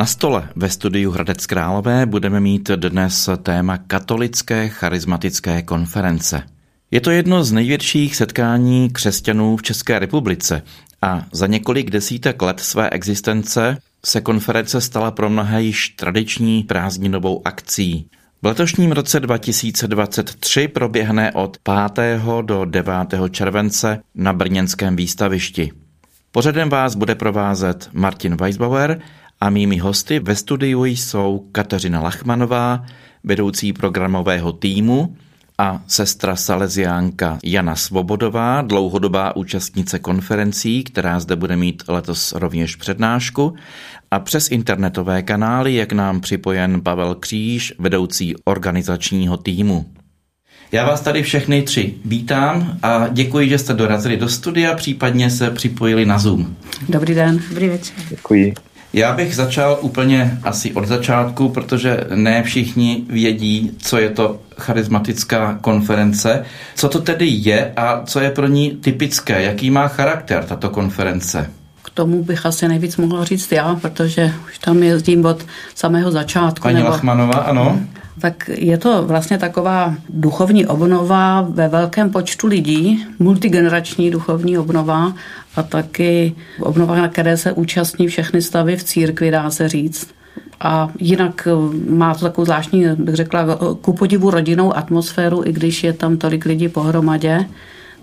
Na stole ve studiu Hradec Králové budeme mít dnes téma katolické charismatické konference. Je to jedno z největších setkání křesťanů v České republice a za několik desítek let své existence se konference stala pro mnohé již tradiční prázdninovou akcí. V letošním roce 2023 proběhne od 5. do 9. července na brněnském výstavišti. Pořadem vás bude provázet Martin Weisbauer a mými hosty ve studiu jsou Kateřina Lachmanová, vedoucí programového týmu, a sestra Salesiánka Jana Svobodová, dlouhodobá účastnice konferencí, která zde bude mít letos rovněž přednášku, a přes internetové kanály je k nám připojen Pavel Kříž, vedoucí organizačního týmu. Já vás tady všechny tři vítám a děkuji, že jste dorazili do studia, případně se připojili na Zoom. Dobrý den. Dobrý večer. Děkuji. Já bych začal úplně asi od začátku, protože ne všichni vědí, co je to charismatická konference. Co to tedy je a co je pro ní typické? Jaký má charakter tato konference? K tomu bych asi nejvíc mohla říct já, protože už tam jezdím od samého začátku. Paní nebo... Lachmanová, ano. Tak je to vlastně taková duchovní obnova ve velkém počtu lidí, multigenerační duchovní obnova a taky obnova, na které se účastní všechny stavy v církvi, dá se říct. A jinak eh, má to takovou zvláštní, bych řekla, ku podivu rodinnou atmosféru, i když je tam tolik lidí pohromadě.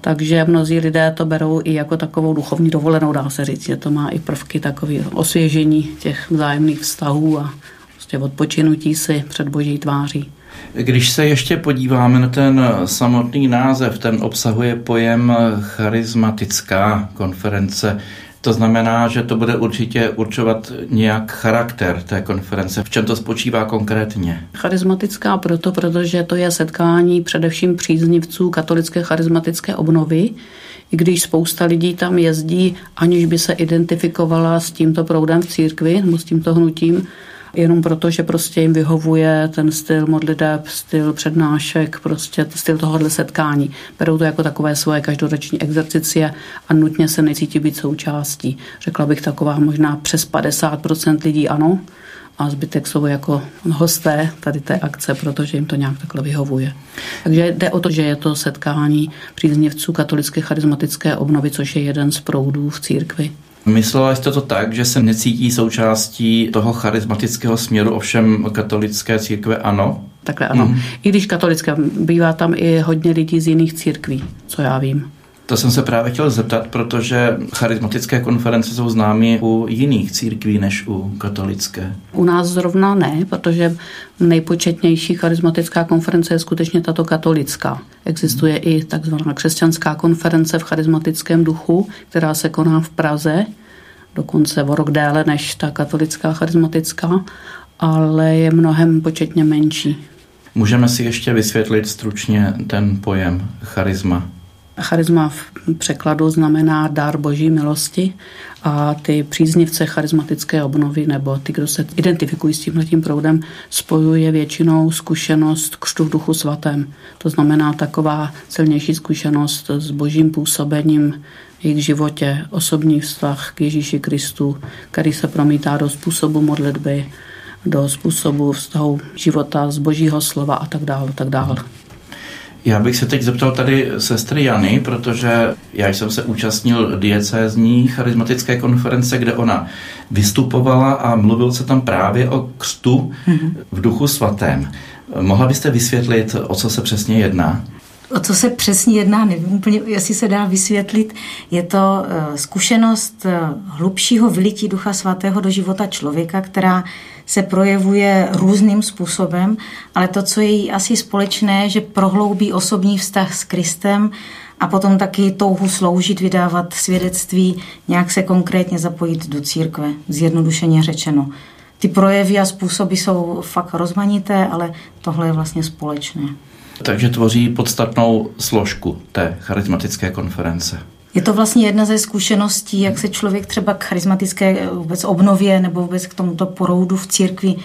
Takže mnozí lidé to berou i jako takovou duchovní dovolenou, dá se říct, že to má i prvky takové osvěžení těch vzájemných vztahů a prostě odpočinutí si před boží tváří. Když se ještě podíváme na ten samotný název, ten obsahuje pojem charismatická konference. To znamená, že to bude určitě určovat nějak charakter té konference. V čem to spočívá konkrétně? Charismatická proto, protože to je setkání především příznivců katolické charismatické obnovy, i když spousta lidí tam jezdí, aniž by se identifikovala s tímto proudem v církvi nebo s tímto hnutím, jenom proto, že prostě jim vyhovuje ten styl modliteb, styl přednášek, prostě styl tohohle setkání. Berou to jako takové svoje každoroční exercicie a nutně se necítí být součástí. Řekla bych taková možná přes 50% lidí ano, a zbytek jsou jako hosté tady té akce, protože jim to nějak takhle vyhovuje. Takže jde o to, že je to setkání příznivců katolické charismatické obnovy, což je jeden z proudů v církvi. Myslela jste to tak, že se necítí součástí toho charismatického směru, ovšem katolické církve ano? Takhle ano. Mm. I když katolické, bývá tam i hodně lidí z jiných církví, co já vím. To jsem se právě chtěl zeptat, protože charismatické konference jsou známy u jiných církví než u katolické. U nás zrovna ne, protože nejpočetnější charismatická konference je skutečně tato katolická. Existuje hmm. i takzvaná křesťanská konference v charismatickém duchu, která se koná v Praze, dokonce o rok déle než ta katolická charismatická, ale je mnohem početně menší. Můžeme si ještě vysvětlit stručně ten pojem charisma. Charisma v překladu znamená dar boží milosti a ty příznivce charismatické obnovy nebo ty, kdo se identifikují s tímhletím proudem, spojuje většinou zkušenost křtu v duchu svatém. To znamená taková silnější zkušenost s božím působením jejich životě, osobní vztah k Ježíši Kristu, který se promítá do způsobu modlitby, do způsobu vztahu života z božího slova a tak dále, tak dále. Já bych se teď zeptal tady sestry Jany, protože já jsem se účastnil diecézní charismatické konference, kde ona vystupovala a mluvil se tam právě o křtu v duchu svatém. Mohla byste vysvětlit, o co se přesně jedná? O co se přesně jedná, nevím úplně, jestli se dá vysvětlit. Je to eh, zkušenost eh, hlubšího vlití Ducha Svatého do života člověka, která se projevuje různým způsobem, ale to, co je jí asi společné, že prohloubí osobní vztah s Kristem a potom taky touhu sloužit, vydávat svědectví, nějak se konkrétně zapojit do církve, zjednodušeně řečeno. Ty projevy a způsoby jsou fakt rozmanité, ale tohle je vlastně společné. Takže tvoří podstatnou složku té charismatické konference. Je to vlastně jedna ze zkušeností, jak se člověk třeba k charismatické vůbec obnově nebo vůbec k tomuto poroudu v církvi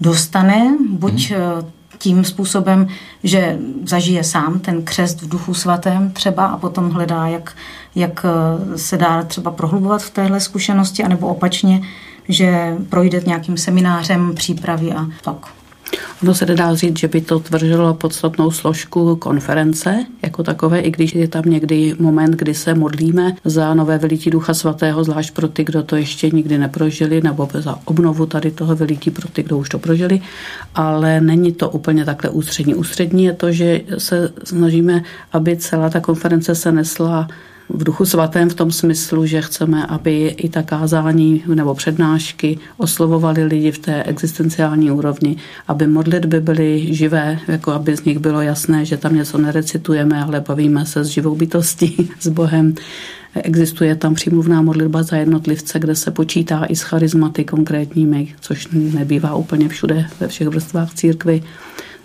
dostane, buď hmm. tím způsobem, že zažije sám ten křest v duchu svatém třeba a potom hledá, jak, jak eh, se dá třeba prohlubovat v téhle zkušenosti, anebo opačně, že projde nějakým seminářem přípravy a tak. Ono se nedá říct, že by to tvrdilo podstatnou složku konference jako takové, i když je tam někdy moment, kdy se modlíme za nové vylítí Ducha Svatého, zvlášť pro ty, kdo to ještě nikdy neprožili, nebo za obnovu tady toho vylítí pro ty, kdo už to prožili, ale není to úplně takhle ústřední. Ústřední je to, že se snažíme, aby celá ta konference se nesla v duchu svatém v tom smyslu, že chceme, aby i ta kázání nebo přednášky oslovovali lidi v té existenciální úrovni, aby modlitby byly živé, jako aby z nich bylo jasné, že tam něco nerecitujeme, ale bavíme se s živou bytostí, s Bohem. Existuje tam přímluvná modlitba za jednotlivce, kde se počítá i s charizmaty konkrétními, což nebývá úplně všude ve všech vrstvách církvy.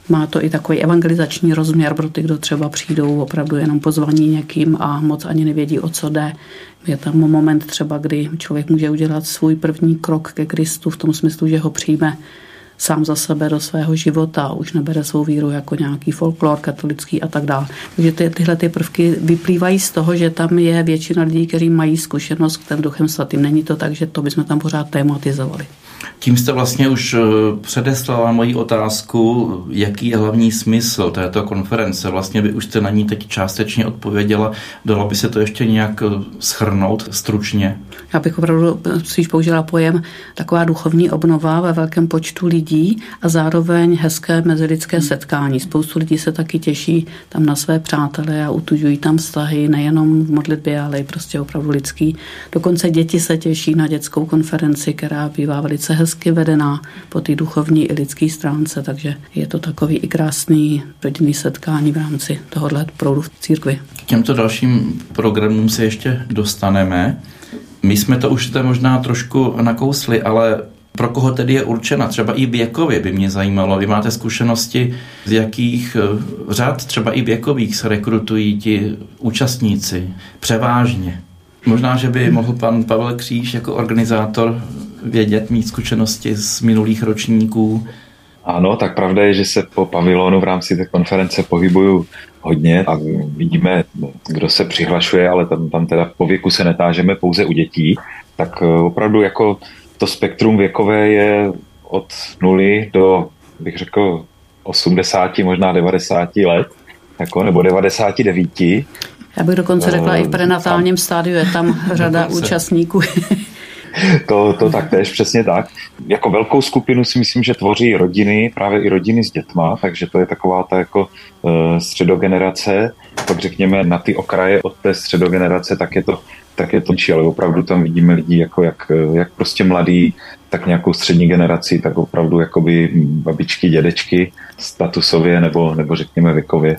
Má to i takový evangelizační rozměr pro ty, kdo třeba přijdou opravdu jenom pozvaní někým a moc ani nevědí, o co jde. Je tam moment třeba, kdy člověk může udělat svůj první krok ke Kristu v tom smyslu, že ho přijme sám za sebe do svého života už nebere svou víru jako nějaký folklor katolický a tak dále. Takže ty, tyhle ty prvky vyplývají z toho, že tam je většina lidí, kteří mají zkušenost s tím duchem svatým. Není to tak, že to bychom tam pořád tematizovali. Tím jste vlastně už eh, předeslala moji otázku, jaký je hlavní smysl této konference. Vlastně vy už jste na ní teď částečně odpověděla. Dalo by se to ještě nějak eh, schrnout stručně? Já bych opravdu spíš použila pojem taková duchovní obnova ve velkém počtu lidí a zároveň hezké mezilidské setkání. Spoustu lidí se taky těší tam na své přátele a utužují tam vztahy nejenom v modlitbě, ale i prostě opravdu lidský. Dokonce děti se těší na dětskou konferenci, která bývá velice hezky vedená po té duchovní i lidské stránce, takže je to takový i krásný rodinný setkání v rámci tohohle proudu v církvi. K těmto dalším programům se ještě dostaneme. My jsme to už možná trošku nakousli, ale pro koho tedy je určena? Třeba i věkově by mě zajímalo. Vy máte zkušenosti, z jakých eh, řad třeba i věkových se rekrutují ti účastníci? Převážně. Možná, že by mohl pan Pavel Kříž jako organizátor vědět, mít zkušenosti z minulých ročníků. Ano, tak pravda je, že se po pavilonu v rámci té konference pohybuju hodně a vidíme, kdo se přihlašuje, ale tam, tam teda po věku se netážeme pouze u dětí, tak eh, opravdu jako to spektrum věkové je od nuly do, bych řekl, 80, možná 90 let, jako, nebo 99. Já bych dokonce řekla, i v prenatálním stádiu je tam řada účastníků. to, to taktéž přesně tak. Jako velkou skupinu si myslím, že tvoří rodiny, právě i rodiny s dětma, takže to je taková ta jako uh, středogenerace. Pak řekněme na ty okraje od té středogenerace, tak je to tak je to či, ale opravdu tam vidíme lidi jako jak, jak prostě mladí, tak nějakou střední generaci, tak opravdu jakoby babičky, dědečky statusově nebo, nebo řekněme věkově.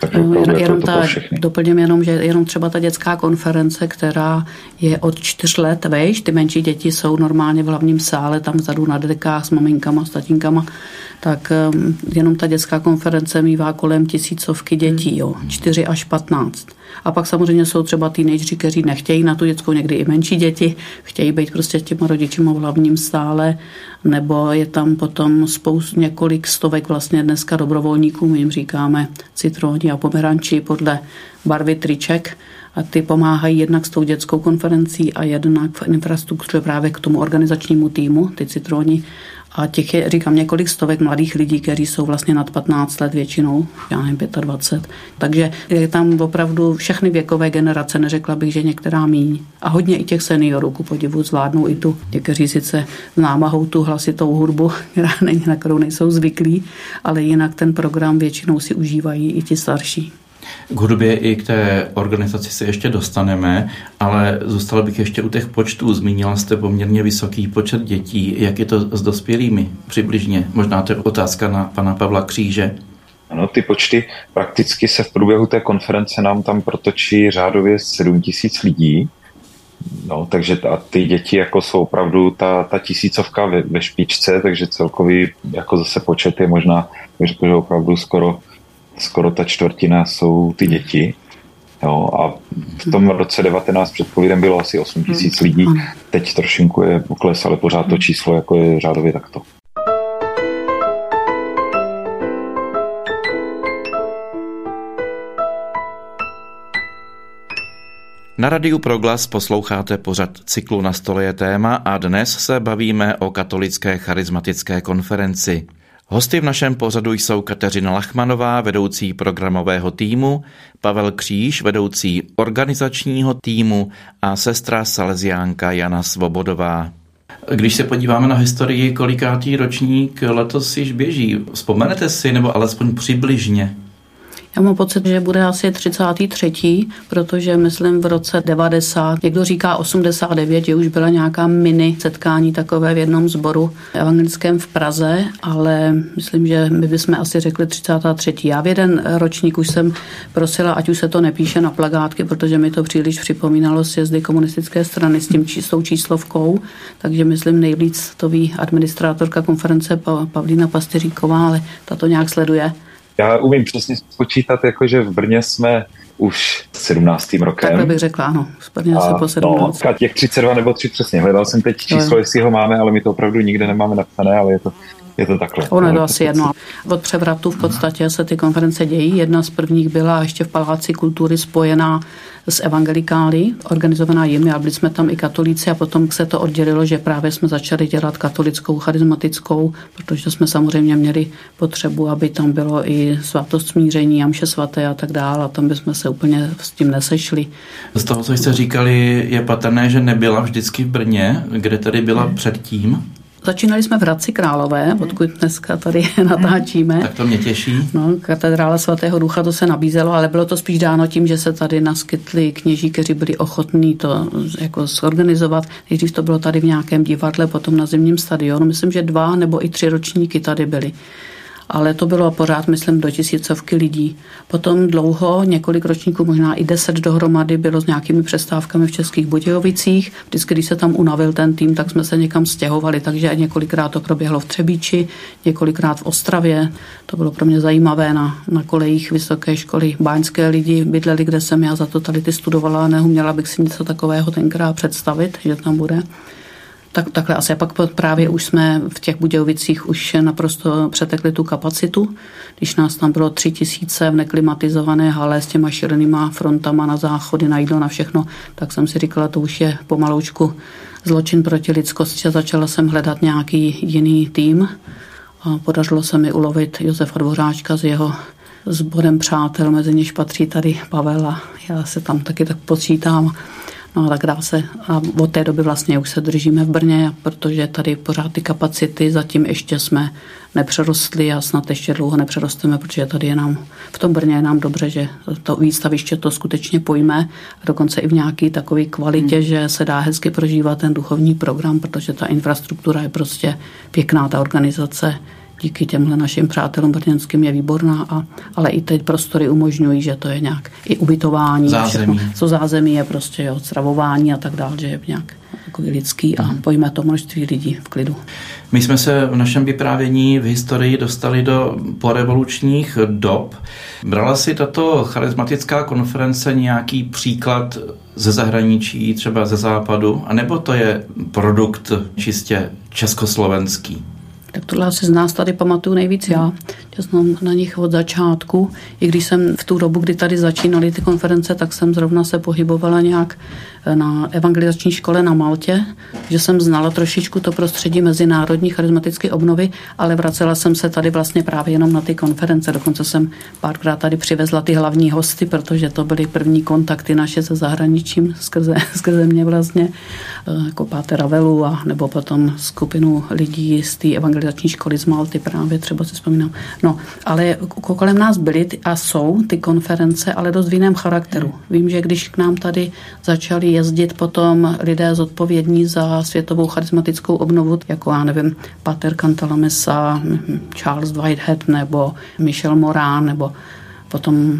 Takže no, jenom, jenom to ta, doplním jenom, že jenom třeba ta dětská konference, která je od čtyř let vejš, ty menší děti jsou normálně v hlavním sále, tam vzadu na dekách s maminkama, s tatínkama, tak um, jenom ta dětská konference mývá kolem tisícovky dětí, jo, 4 až 15. A pak samozřejmě jsou třeba teenageři, kteří nechtějí na tu dětskou, někdy i menší děti, chtějí být prostě těma rodičima v hlavním stále, nebo je tam potom spoustu několik stovek vlastně dneska dobrovolníků, my jim říkáme citroni a pomeranči podle barvy triček, a ty pomáhají jednak s tou dětskou konferencí a jednak v infrastruktuře právě k tomu organizačnímu týmu, ty citroni a těch je, říkám, několik stovek mladých lidí, kteří jsou vlastně nad 15 let většinou, já nevím, 25. Takže je tam opravdu všechny věkové generace, neřekla bych, že některá míň. A hodně i těch seniorů, ku podivu, zvládnou i tu, někteří sice námahou tu hlasitou hudbu, která není, na kterou nejsou zvyklí, ale jinak ten program většinou si užívají i ti starší. K hudbě i k té organizaci se ještě dostaneme, ale zůstal bych ještě u těch počtů. Zmínila jste poměrně vysoký počet dětí. Jak je to s dospělými přibližně? Možná to je otázka na pana Pavla Kříže. Ano, ty počty prakticky se v průběhu té konference nám tam protočí řádově 7 tisíc lidí. No, takže ta, ty děti jako jsou opravdu ta, ta tisícovka ve, ve špičce, takže celkový jako zase počet je možná, že opravdu skoro skoro ta čtvrtina jsou ty děti. Jo, a v tom roce 19 před covidem bylo asi 8 tisíc lidí. Teď trošinku je pokles, ale pořád to číslo jako je řádově takto. Na Radiu Proglas posloucháte pořad cyklu Na stole je téma a dnes se bavíme o katolické charismatické konferenci. Hosty v našem pořadu jsou Kateřina Lachmanová, vedoucí programového týmu, Pavel Kříž, vedoucí organizačního týmu a sestra salesiánka Jana Svobodová. Když se podíváme na historii, kolikátý ročník letos již běží, vzpomenete si, nebo alespoň přibližně? Já mám pocit, že bude asi 33., protože myslím v roce 90, někdo říká 89, že už byla nějaká mini setkání takové v jednom sboru evangelickém v Praze, ale myslím, že my bychom asi řekli 33. Já v jeden ročník už jsem prosila, ať už se to nepíše na plagátky, protože mi to příliš připomínalo sjezdy komunistické strany s, tím, s tou číslovkou, takže myslím nejvíc to ví administrátorka konference Pavlína Pastyříková, ale ta to nějak sleduje. Já umím přesně spočítat, jako že v Brně jsme už 17. rokem. Takhle bych řekla, ano. Brně se po 17. No, těch 32 nebo 3 přesně. Hledal jsem teď číslo, jestli ho máme, ale my to opravdu nikde nemáme napsané, ale je to je to takhle. Ono je to asi jedno. Od převratu v podstatě se ty konference dějí. Jedna z prvních byla ještě v Paláci kultury spojená s evangelikály, organizovaná jimi a byli jsme tam i katolíci a potom se to oddělilo, že právě jsme začali dělat katolickou, charismatickou, protože jsme samozřejmě měli potřebu, aby tam bylo i svatost smíření, jamše svaté a tak dále a tam bychom se úplně s tím nesešli. Z toho, co jste říkali, je patrné, že nebyla vždycky v Brně, kde tady byla předtím? Začínali jsme v Hradci Králové, odkud dneska tady natáčíme. Tak to mě těší. No, katedrála svatého ducha to se nabízelo, ale bylo to spíš dáno tím, že se tady naskytli kněží, kteří byli ochotní to jako zorganizovat. Nejdřív to bylo tady v nějakém divadle, potom na zimním stadionu. Myslím, že dva nebo i tři ročníky tady byly ale to bylo pořád, myslím, do tisícovky lidí. Potom dlouho, několik ročníků, možná i deset dohromady, bylo s nějakými přestávkami v Českých Budějovicích. Vždycky, když se tam unavil ten tým, tak jsme se někam stěhovali, takže několikrát to proběhlo v Třebíči, několikrát v Ostravě. To bylo pro mě zajímavé na, na kolejích vysoké školy. Báňské lidi bydleli, kde jsem já za totality studovala neuměla bych si něco takového tenkrát představit, že tam bude. Tak, takhle asi. A pak právě už jsme v těch Budějovicích už naprosto přetekli tu kapacitu. Když nás tam bylo tři tisíce v neklimatizované hale s těma širnýma frontama na záchody, na jídlo, na všechno, tak jsem si říkala, to už je pomaloučku zločin proti lidskosti začala jsem hledat nějaký jiný tým. A podařilo se mi ulovit Josefa Dvořáčka z jeho sborem přátel, mezi něž patří tady Pavel a já se tam taky tak počítám. No a tak dá se. A od té doby vlastně už se držíme v Brně, protože tady pořád ty kapacity zatím ještě jsme nepřerostli a snad ještě dlouho nepřerosteme, protože tady je nám, v tom Brně je nám dobře, že to výstaviště to skutečně pojme a dokonce i v nějaké takové kvalitě, hmm. že se dá hezky prožívat ten duchovní program, protože ta infrastruktura je prostě pěkná, ta organizace díky těmhle našim přátelům brněnským je výborná, a, ale i teď prostory umožňují, že to je nějak i ubytování, zázemí. Všechno, co zázemí je prostě jo, stravování a tak dále, že je nějak jako lidský a mhm. pojme to množství lidí v klidu. My jsme se v našem vyprávění v historii dostali do porevolučních dob. Brala si tato charismatická konference nějaký příklad ze zahraničí, třeba ze západu, anebo to je produkt čistě československý? Tak tohle asi z nás tady pamatuju nejvíc já. Já jsem na nich od začátku. I když jsem v tu dobu, kdy tady začínaly ty konference, tak jsem zrovna se pohybovala nějak na evangelizační škole na Maltě, že jsem znala trošičku to prostředí mezinárodní charismatické obnovy, ale vracela jsem se tady vlastně právě jenom na ty konference. Dokonce jsem párkrát tady přivezla ty hlavní hosty, protože to byly první kontakty naše se zahraničím skrze, skrze mě vlastně, eh, jako Páter Ravelu a nebo potom skupinu lidí z té evangelizační školy z Malty právě třeba si vzpomínám. No, ale kolem nás byly a jsou ty konference, ale dost v jiném charakteru. Vím, že když k nám tady začali jezdit potom lidé zodpovědní za světovou charismatickou obnovu, jako já nevím, Pater Cantalamessa, Charles Whitehead nebo Michel Moran nebo potom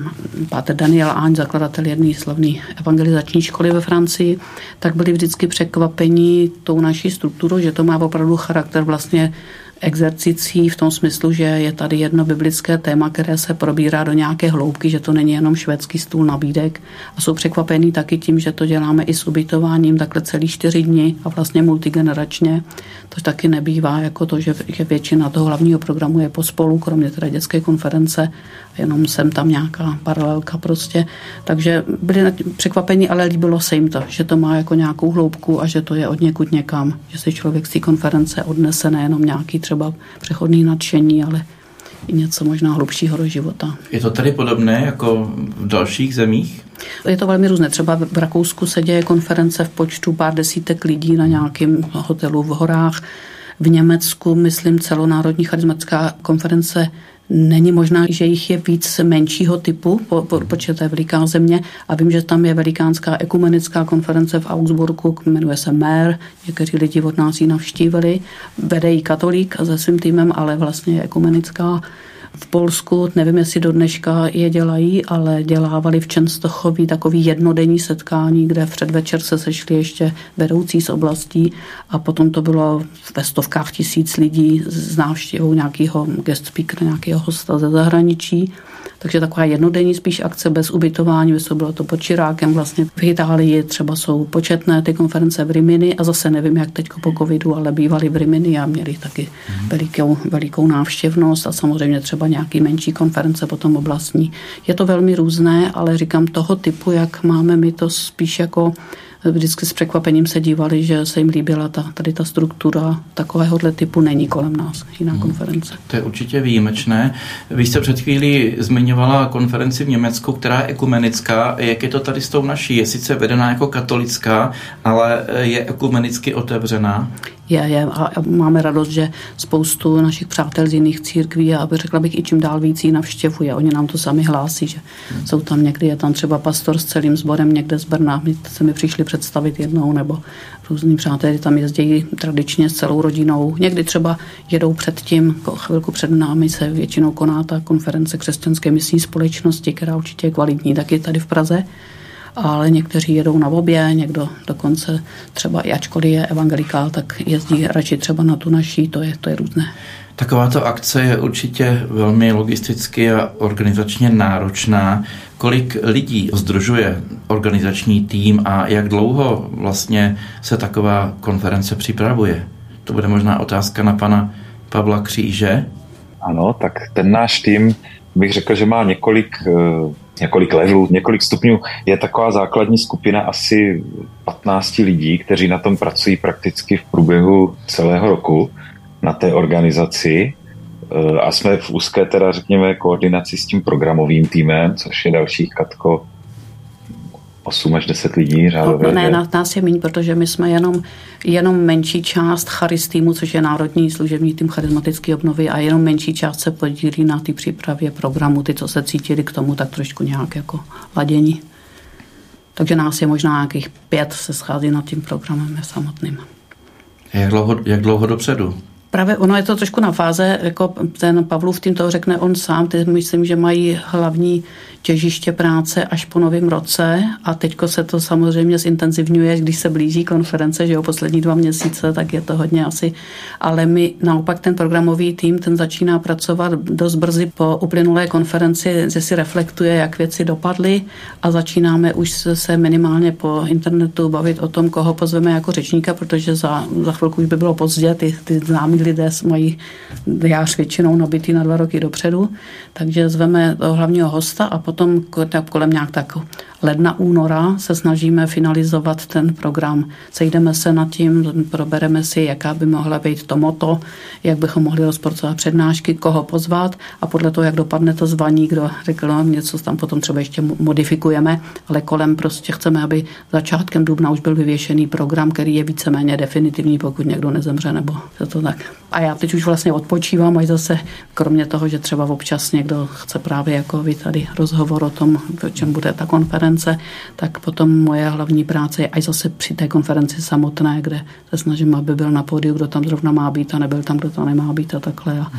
Páter Daniel Áň, zakladatel jedné slavné evangelizační školy ve Francii, tak byli vždycky překvapení tou naší strukturou, že to má opravdu charakter vlastně exercicí v tom smyslu, že je tady jedno biblické téma, které se probírá do nějaké hloubky, že to není jenom švédský stůl nabídek a jsou překvapení taky tím, že to děláme i s ubytováním takhle celý čtyři dny a vlastně multigeneračně. To taky nebývá jako to, že, že většina toho hlavního programu je pospolu, kromě teda dětské konference, jenom jsem tam nějaká paralelka prostě. Takže byli překvapení, ale líbilo se jim to, že to má jako nějakou hloubku a že to je od někud někam, že si člověk z té konference odnese nejenom nějaký třeba přechodný nadšení, ale i něco možná hlubšího do života. Je to tady podobné jako v dalších zemích? Je to velmi různé. Třeba v Rakousku se děje konference v počtu pár desítek lidí na nějakém hotelu v horách. V Německu, myslím, celonárodní charizmatická konference Není možná, že jich je víc menšího typu, po, po, počet je veliká země. A vím, že tam je velikánská ekumenická konference v Augsburgu, jmenuje se MER, někteří lidi od nás ji navštívili, vede ji katolík se svým týmem, ale vlastně je ekumenická v Polsku, nevím, jestli do dneška je dělají, ale dělávali v Čenstochový takový jednodenní setkání, kde v předvečer se sešli ještě vedoucí z oblastí a potom to bylo ve stovkách tisíc lidí s návštěvou nějakého guest speakera, nějakého hosta ze zahraničí. Takže taková jednodenní spíš akce bez ubytování, by bylo to pod Čirákem. Vlastně v Itálii třeba jsou početné ty konference v Rimini a zase nevím, jak teď po covidu, ale bývali v Rimini a měli taky mhm. velikou, velikou návštěvnost a samozřejmě třeba nějaký menší konference potom oblastní. Je to velmi různé, ale říkám toho typu, jak máme my to spíš jako vždycky s překvapením se dívali, že se jim líbila ta, tady ta struktura takovéhohle typu není kolem nás, jiná hmm. konference. To je určitě výjimečné. Vy jste před chvílí zmiňovala konferenci v Německu, která je ekumenická. Jak je to tady s tou naší? Je sice vedená jako katolická, ale je ekumenicky otevřená? Je, je a máme radost, že spoustu našich přátel z jiných církví a aby řekla bych i čím dál víc jí navštěvuje. Oni nám to sami hlásí, že hmm. jsou tam někdy, je tam třeba pastor s celým sborem někde z Brna, my se mi přišli představit jednou, nebo různí přátelé tam jezdí tradičně s celou rodinou. Někdy třeba jedou předtím, chvilku před námi se většinou koná ta konference křesťanské misní společnosti, která určitě je kvalitní, taky tady v Praze ale někteří jedou na obě, někdo dokonce třeba i ačkoliv je evangelikál, tak jezdí radši třeba na tu naší, to je, to je různé. Takováto akce je určitě velmi logisticky a organizačně náročná. Kolik lidí združuje organizační tým a jak dlouho vlastně se taková konference připravuje? To bude možná otázka na pana Pavla Kříže. Ano, tak ten náš tým bych řekl, že má několik eh, několik levelů, několik stupňů. Je taková základní skupina asi 15 lidí, kteří na tom pracují prakticky v průběhu celého roku na té organizaci e, a jsme v úzké teda řekněme koordinaci s tím programovým týmem, což je dalších Katko 8 až 10 lidí řádově. No, ne, nás, nás je méně, protože my jsme jenom, jenom menší část charis týmu, což je Národní služební tým charismatické obnovy a jenom menší část se podílí na té přípravě programu, ty, co se cítili k tomu, tak trošku nějak jako ladění. Takže nás je možná nějakých pět se schází nad tím programem samotným. Jak dlouho, jak dlouho dopředu? Právě ono je to trošku na fáze, jako ten Pavlův tým to řekne on sám, ty myslím, že mají hlavní těžiště práce až po novém roce a teďko se to samozřejmě zintenzivňuje, když se blíží konference, že jo, poslední dva měsíce, tak je to hodně asi. Ale my naopak ten programový tým, ten začíná pracovat dost brzy po uplynulé konferenci, že si reflektuje, jak věci dopadly a začínáme už se minimálně po internetu bavit o tom, koho pozveme jako řečníka, protože za, za chvilku už by bylo pozdě, ty, ty známí lidé mají jář většinou nabitý na dva roky dopředu, takže zveme toho hlavního hosta a potom kolem nějak tak ledna, února se snažíme finalizovat ten program. Sejdeme se nad tím, probereme si, jaká by mohla být to moto, jak bychom mohli rozporcovat přednášky, koho pozvat a podle toho, jak dopadne to zvaní, kdo řekl, no, něco tam potom třeba ještě modifikujeme, ale kolem prostě chceme, aby začátkem dubna už byl vyvěšený program, který je víceméně definitivní, pokud někdo nezemře nebo je to tak. A já teď už vlastně odpočívám, až zase kromě toho, že třeba občas někdo chce právě jako vy tady rozhovor o tom, o čem bude ta konference, konference, tak potom moje hlavní práce je až zase při té konferenci samotné, kde se snažím, aby byl na pódiu, kdo tam zrovna má být a nebyl tam, kdo tam nemá být a takhle. A,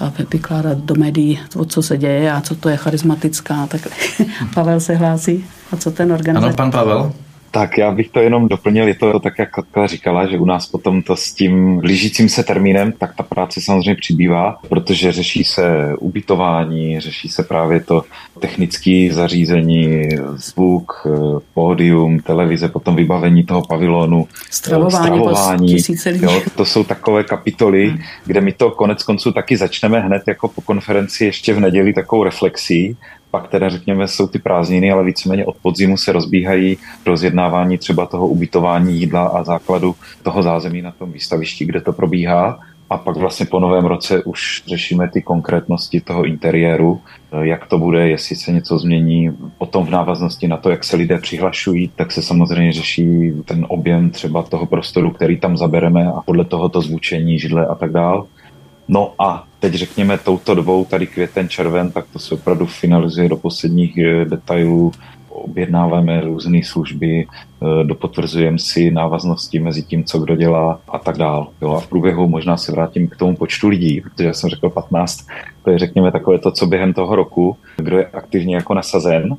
a vykládat do médií, o co se děje a co to je charismatická. Tak Pavel se hlásí. A co ten organizace? Ano, pan Pavel. Tak já bych to jenom doplnil, je to tak, jak Katka říkala, že u nás potom to s tím blížícím se termínem, tak ta práce samozřejmě přibývá, protože řeší se ubytování, řeší se právě to technické zařízení, zvuk, pódium, televize, potom vybavení toho pavilonu, stravování, stravování jo, to jsou takové kapitoly, hmm. kde my to konec konců taky začneme hned jako po konferenci ještě v neděli takovou reflexí pak teda řekněme jsou ty prázdniny, ale víceméně od podzimu se rozbíhají rozjednávání třeba toho ubytování jídla a základu toho zázemí na tom výstavišti, kde to probíhá. A pak vlastně po novém roce už řešíme ty konkrétnosti toho interiéru, jak to bude, jestli se něco změní. Potom v návaznosti na to, jak se lidé přihlašují, tak se samozřejmě řeší ten objem třeba toho prostoru, který tam zabereme a podle toho to zvučení, židle a tak dál. No a teď řekněme touto dobou, tady květen, červen, tak to se opravdu finalizuje do posledních eh, detailů, objednáváme různé služby, eh, dopotvrzujeme si návaznosti mezi tím, co kdo dělá a tak dál. Jo, a v průběhu možná se vrátím k tomu počtu lidí, protože já jsem řekl 15, to je řekněme takové to, co během toho roku, kdo je aktivně jako nasazen.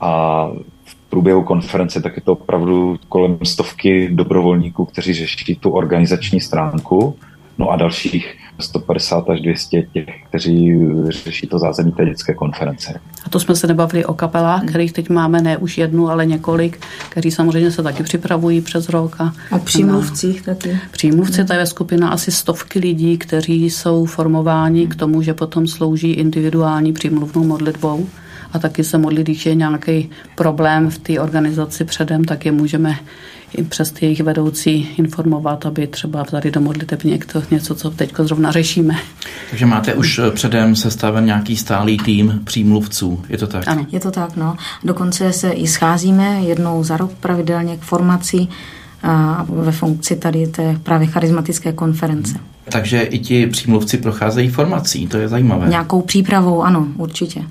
A v průběhu konference tak je to opravdu kolem stovky dobrovolníků, kteří řeší tu organizační stránku, no a dalších 150 až 200 těch, kteří řeší to zázemí té dětské konference. A to jsme se nebavili o kapelách, kterých teď máme ne už jednu, ale několik, kteří samozřejmě se taky připravují přes rok. A, a přímluvcích taky. Přímluvci, to je skupina asi stovky lidí, kteří jsou formováni k tomu, že potom slouží individuální přímluvnou modlitbou a taky se modlí, když je nějaký problém v té organizaci předem, tak je můžeme i přes ty jejich vedoucí informovat, aby třeba vzali do modliteb někdo, něco, co teď zrovna řešíme. Takže máte už předem sestaven nějaký stálý tým přímluvců, je to tak? Ano, je to tak, no. Dokonce se i scházíme jednou za rok pravidelně k formaci a ve funkci tady té právě charismatické konference. Takže i ti přímluvci procházejí formací, to je zajímavé. Nějakou přípravou, ano, určitě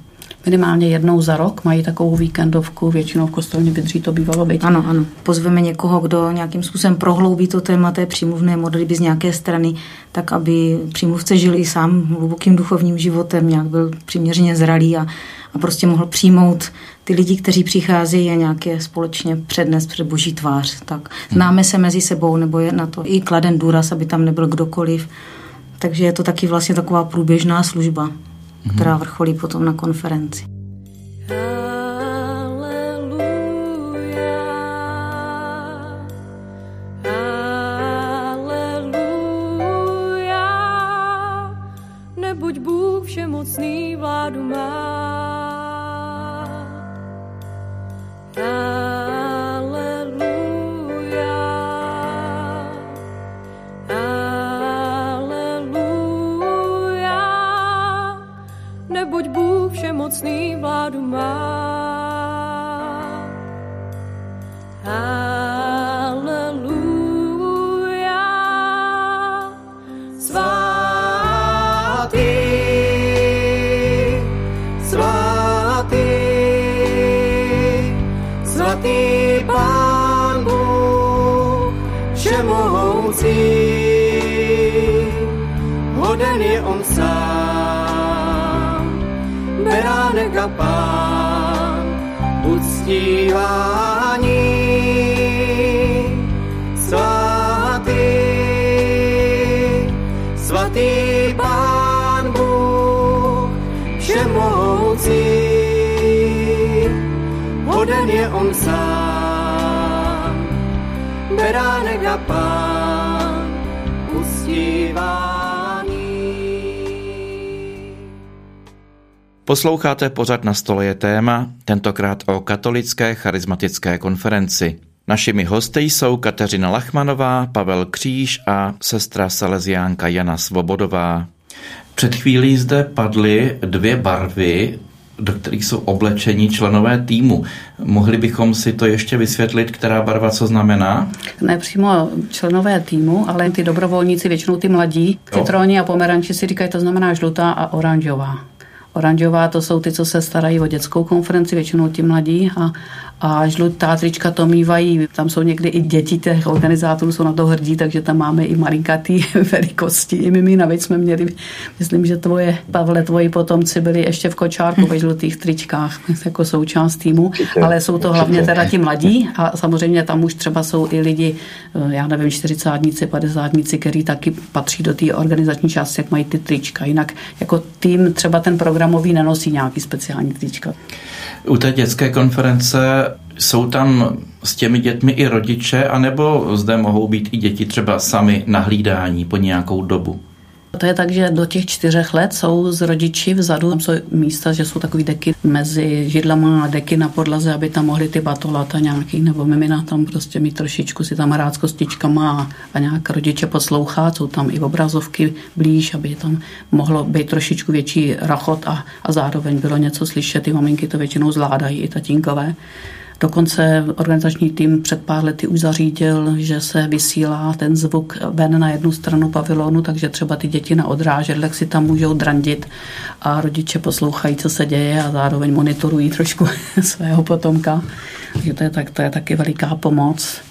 minimálně jednou za rok mají takovou víkendovku, většinou v kostelně Vydří to bývalo být. Ano, ano. Pozveme někoho, kdo nějakým způsobem prohloubí to téma té přímluvné modlitby z nějaké strany, tak aby přímluvce žil i sám hlubokým duchovním životem, nějak byl přiměřeně zralý a, a prostě mohl přijmout ty lidi, kteří přicházejí a nějaké společně přednes před boží tvář. Tak známe se mezi sebou, nebo je na to i kladen důraz, aby tam nebyl kdokoliv. Takže je to taky vlastně taková průběžná služba. Která vrcholí potom na konferenci. Posloucháte pořad na stole je téma, tentokrát o katolické charismatické konferenci. Našimi hosty jsou Kateřina Lachmanová, Pavel Kříž a sestra Salesiánka Jana Svobodová. Před chvílí zde padly dvě barvy, do kterých jsou oblečení členové týmu. Mohli bychom si to ještě vysvětlit, která barva co znamená? Ne přímo členové týmu, ale ty dobrovolníci, většinou ty mladí, citroni a pomeranči si říkají, to znamená žlutá a oranžová. Oranžová to jsou ty, co se starají o dětskou konferenci, většinou ti mladí a, a žlutá trička to mývají. Tam jsou někdy i děti těch organizátorů, jsou na to hrdí, takže tam máme i malinkatý velikosti. I my, my navíc jsme měli, myslím, že tvoje, Pavle, tvoji potomci byli ještě v kočárku ve žlutých tričkách jako součást týmu, ale jsou to hlavně teda ti mladí a samozřejmě tam už třeba jsou i lidi, eh, já nevím, 40 50 kteří taky patří do té organizační části, jak mají ty trička. Jinak jako tým třeba ten programový nenosí nějaký speciální trička. U té dětské konference jsou tam s těmi dětmi i rodiče, anebo zde mohou být i děti třeba sami na hlídání po nějakou dobu? To je tak, že do těch čtyřech let jsou z rodiči vzadu, tam jsou místa, že jsou takové deky mezi židlama a deky na podlaze, aby tam mohli ty batolata nějaký, nebo mimina tam prostě mít trošičku si tam hrát s kostičkama a, a nějak rodiče poslouchat, jsou tam i obrazovky blíž, aby tam mohlo být trošičku větší rachot a, a zároveň bylo něco slyšet, ty maminky to většinou zvládají, i tatínkové. Dokonce organizační tým před pár lety už zařídil, že se vysílá ten zvuk ven na jednu stranu pavilonu, takže třeba ty děti na odrážedlech si tam můžou drandit a rodiče poslouchají, co se děje a zároveň monitorují trošku svého potomka. Takže to je, tak, to je taky veliká pomoc.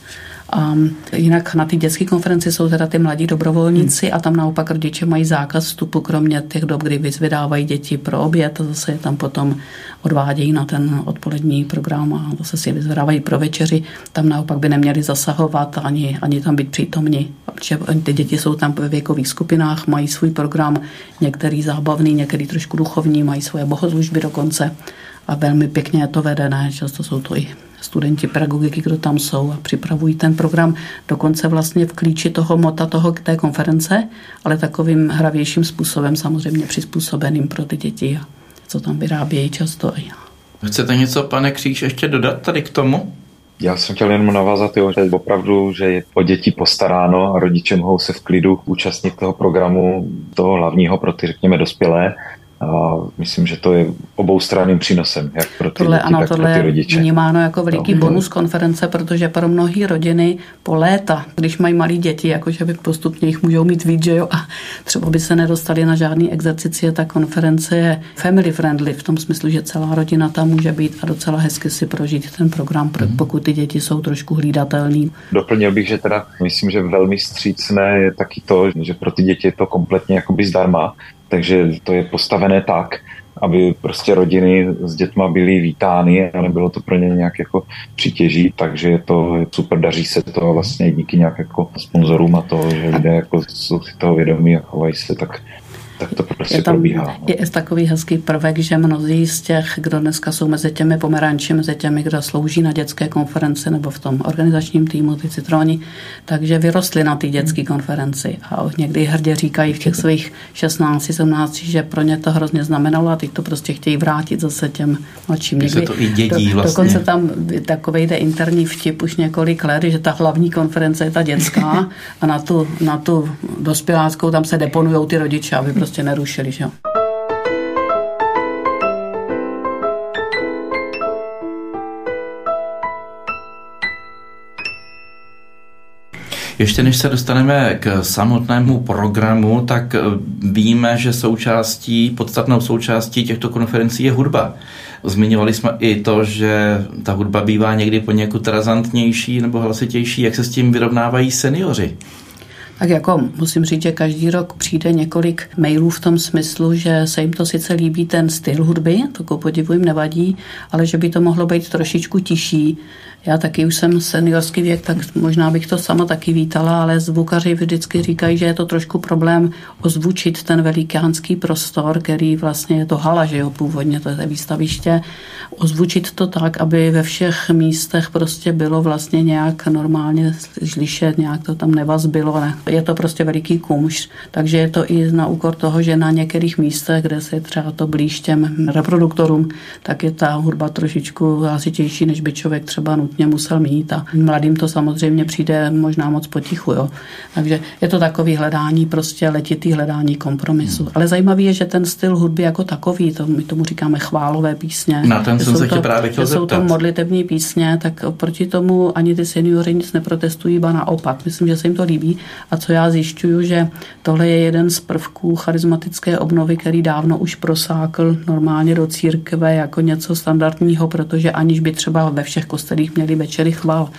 A jinak na ty dětské konferenci jsou teda ty mladí dobrovolníci hmm. a tam naopak rodiče mají zákaz vstupu, kromě těch dob, kdy vyzvedávají děti pro oběd a zase je tam potom odvádějí na ten odpolední program a zase si vyzvedávají pro večeři. Tam naopak by neměli zasahovat ani, ani tam být přítomni. Protože ty děti jsou tam ve věkových skupinách, mají svůj program, některý zábavný, některý trošku duchovní, mají svoje bohoslužby dokonce a velmi pěkně je to vedené, často jsou to i studenti pedagogiky, kdo tam jsou a připravují ten program dokonce vlastně v klíči toho mota toho té konference, ale takovým hravějším způsobem, samozřejmě přizpůsobeným pro ty děti, co tam vyrábějí často. Chcete něco, pane Kříž, ještě dodat tady k tomu? Já jsem chtěl jenom navázat, jo, že opravdu, že je o děti postaráno a rodiče mohou se v klidu účastnit toho programu, toho hlavního pro ty, řekněme, dospělé a myslím, že to je oboustraným přínosem, jak pro ty tohle, děti, ano, tak tohle pro ty rodiče. je vnímáno jako veliký no. bonus konference, protože pro mnohé rodiny po léta, když mají malé děti, jakože by postupně jich můžou mít víc, že jo, a třeba by se nedostali na žádný exercici, ta konference je family friendly v tom smyslu, že celá rodina tam může být a docela hezky si prožít ten program, mm. pokud ty děti jsou trošku hlídatelný. Doplnil bych, že teda myslím, že velmi střícné je taky to, že pro ty děti je to kompletně jakoby zdarma, takže to je postavené tak, aby prostě rodiny s dětma byly vítány a nebylo to pro ně nějak jako přitěží, takže je to super, daří se to vlastně díky nějak jako sponzorům a to, že lidé jako jsou si toho vědomí a chovají se tak tak to prostě je tam probíhá. No. Je takový hezký prvek, že mnozí z těch, kdo dneska jsou mezi těmi pomeranči, mezi těmi, kdo slouží na dětské konferenci nebo v tom organizačním týmu, ty citroni, takže vyrostli na té dětské konferenci a někdy hrdě říkají v těch svých 16, 17, že pro ně to hrozně znamenalo a teď to prostě chtějí vrátit zase těm mladším. Někdy, se to i dědí do, vlastně. Dokonce tam takový jde interní vtip už několik let, že ta hlavní konference je ta dětská a na tu, na tu dospěláckou tam se deponují ty rodiče, aby prostě prostě nerušili. Že? Ještě než se dostaneme k samotnému programu, tak víme, že součástí, podstatnou součástí těchto konferencí je hudba. Zmiňovali jsme i to, že ta hudba bývá někdy poněkud razantnější nebo hlasitější. Jak se s tím vyrovnávají seniori? Tak jako musím říct, že každý rok přijde několik mailů v tom smyslu, že se jim to sice líbí ten styl hudby, to podivu jim nevadí, ale že by to mohlo být trošičku tižší, já taky už jsem seniorský věk, tak možná bych to sama taky vítala, ale zvukaři vždycky říkají, že je to trošku problém ozvučit ten velikánský prostor, který vlastně je to hala, že jo, původně to je výstaviště, ozvučit to tak, aby ve všech místech prostě bylo vlastně nějak normálně slyšet, nějak to tam nevazbilo. Ne. Je to prostě veliký kumš, takže je to i na úkor toho, že na některých místech, kde se třeba to blíž těm reproduktorům, tak je ta hudba trošičku hlasitější, než by člověk třeba nutně musel mít a mladým to samozřejmě přijde možná moc potichu. Jo. Takže je to takový hledání, prostě letitý hledání kompromisu. Hmm. Ale zajímavý je, že ten styl hudby jako takový, to, my tomu říkáme chválové písně. Na ten jsem se to, právě chtěl jsou to modlitební písně, tak proti tomu ani ty seniori nic neprotestují, ba naopak. Myslím, že se jim to líbí. A co já zjišťuju, že tohle je jeden z prvků charismatické obnovy, který dávno už prosákl normálně do církve jako něco standardního, protože aniž by třeba ve všech kostelích měli večery chval,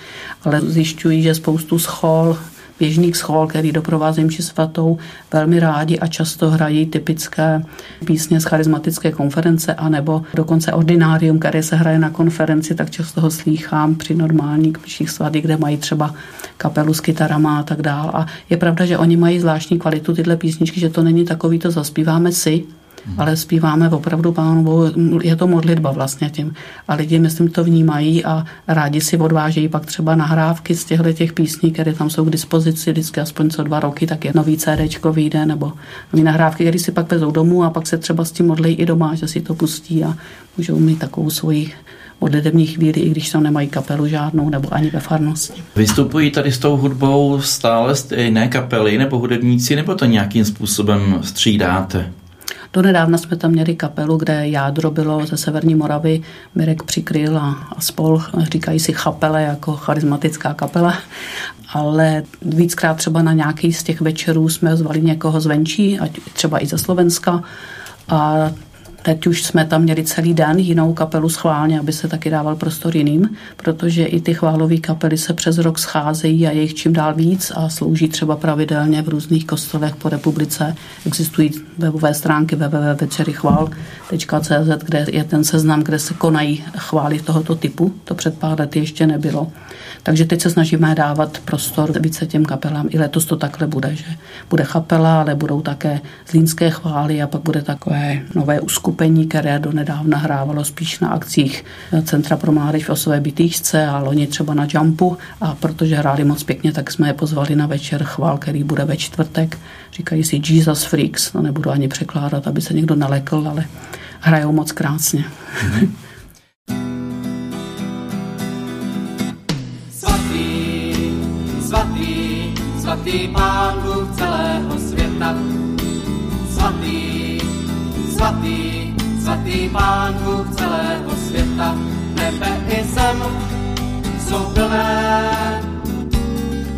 ale zjišťují, že spoustu schol běžných schol, který doprovázejí mši svatou, velmi rádi a často hrají typické písně z charismatické konference, anebo dokonce ordinárium, které se hraje na konferenci, tak často ho slýchám při normálních mších svatých, kde mají třeba kapelu s kytarama a tak dál. A je pravda, že oni mají zvláštní kvalitu tyhle písničky, že to není takový, to zaspíváme si. Ale zpíváme opravdu pánovou, je to modlitba vlastně tím. A lidi, myslím, to vnímají a rádi si odvážejí pak třeba nahrávky z těchto těch písní, které tam jsou k dispozici vždycky aspoň co dva roky, tak je nový CD vyjde, nebo nový nahrávky, které si pak vezou domů a pak se třeba s tím modlí i doma, že si to pustí a můžou mít takovou svoji modlitební chvíli, i když tam nemají kapelu žádnou nebo ani ve farnosti. Vystupují tady s tou hudbou stále stejné kapely nebo hudebníci, nebo to nějakým způsobem střídáte? Donedávna jsme tam měli kapelu, kde jádro bylo ze Severní Moravy, Mirek Přikryl a, a spol, říkají si chapele jako charismatická kapela, ale víckrát třeba na nějaký z těch večerů jsme zvali někoho zvenčí, ať třeba i ze Slovenska. A Teď už jsme tam měli celý den jinou kapelu schválně, aby se taky dával prostor jiným, protože i ty chválové kapely se přes rok scházejí a je jich čím dál víc a slouží třeba pravidelně v různých kostelech po republice. Existují webové stránky www.večerychval.cz, kde je ten seznam, kde se konají chvály tohoto typu. To před pár lety ještě nebylo. Takže teď se snažíme dávat prostor více těm kapelám. I letos to takhle bude, že bude chapela, ale budou také zlínské chvály a pak bude takové nové uskupení, které do nedávna hrávalo spíš na akcích Centra pro mládež v osové bytýšce a loni třeba na Jumpu. A protože hráli moc pěkně, tak jsme je pozvali na večer chvál, který bude ve čtvrtek. Říkají si Jesus Freaks, no nebudu ani překládat, aby se někdo nalekl, ale hrajou moc krásně. Mm-hmm. Svatý Pán Bůh celého světa. Svatý, svatý, svatý Pán Bůh celého světa. Nebe i zem jsou plné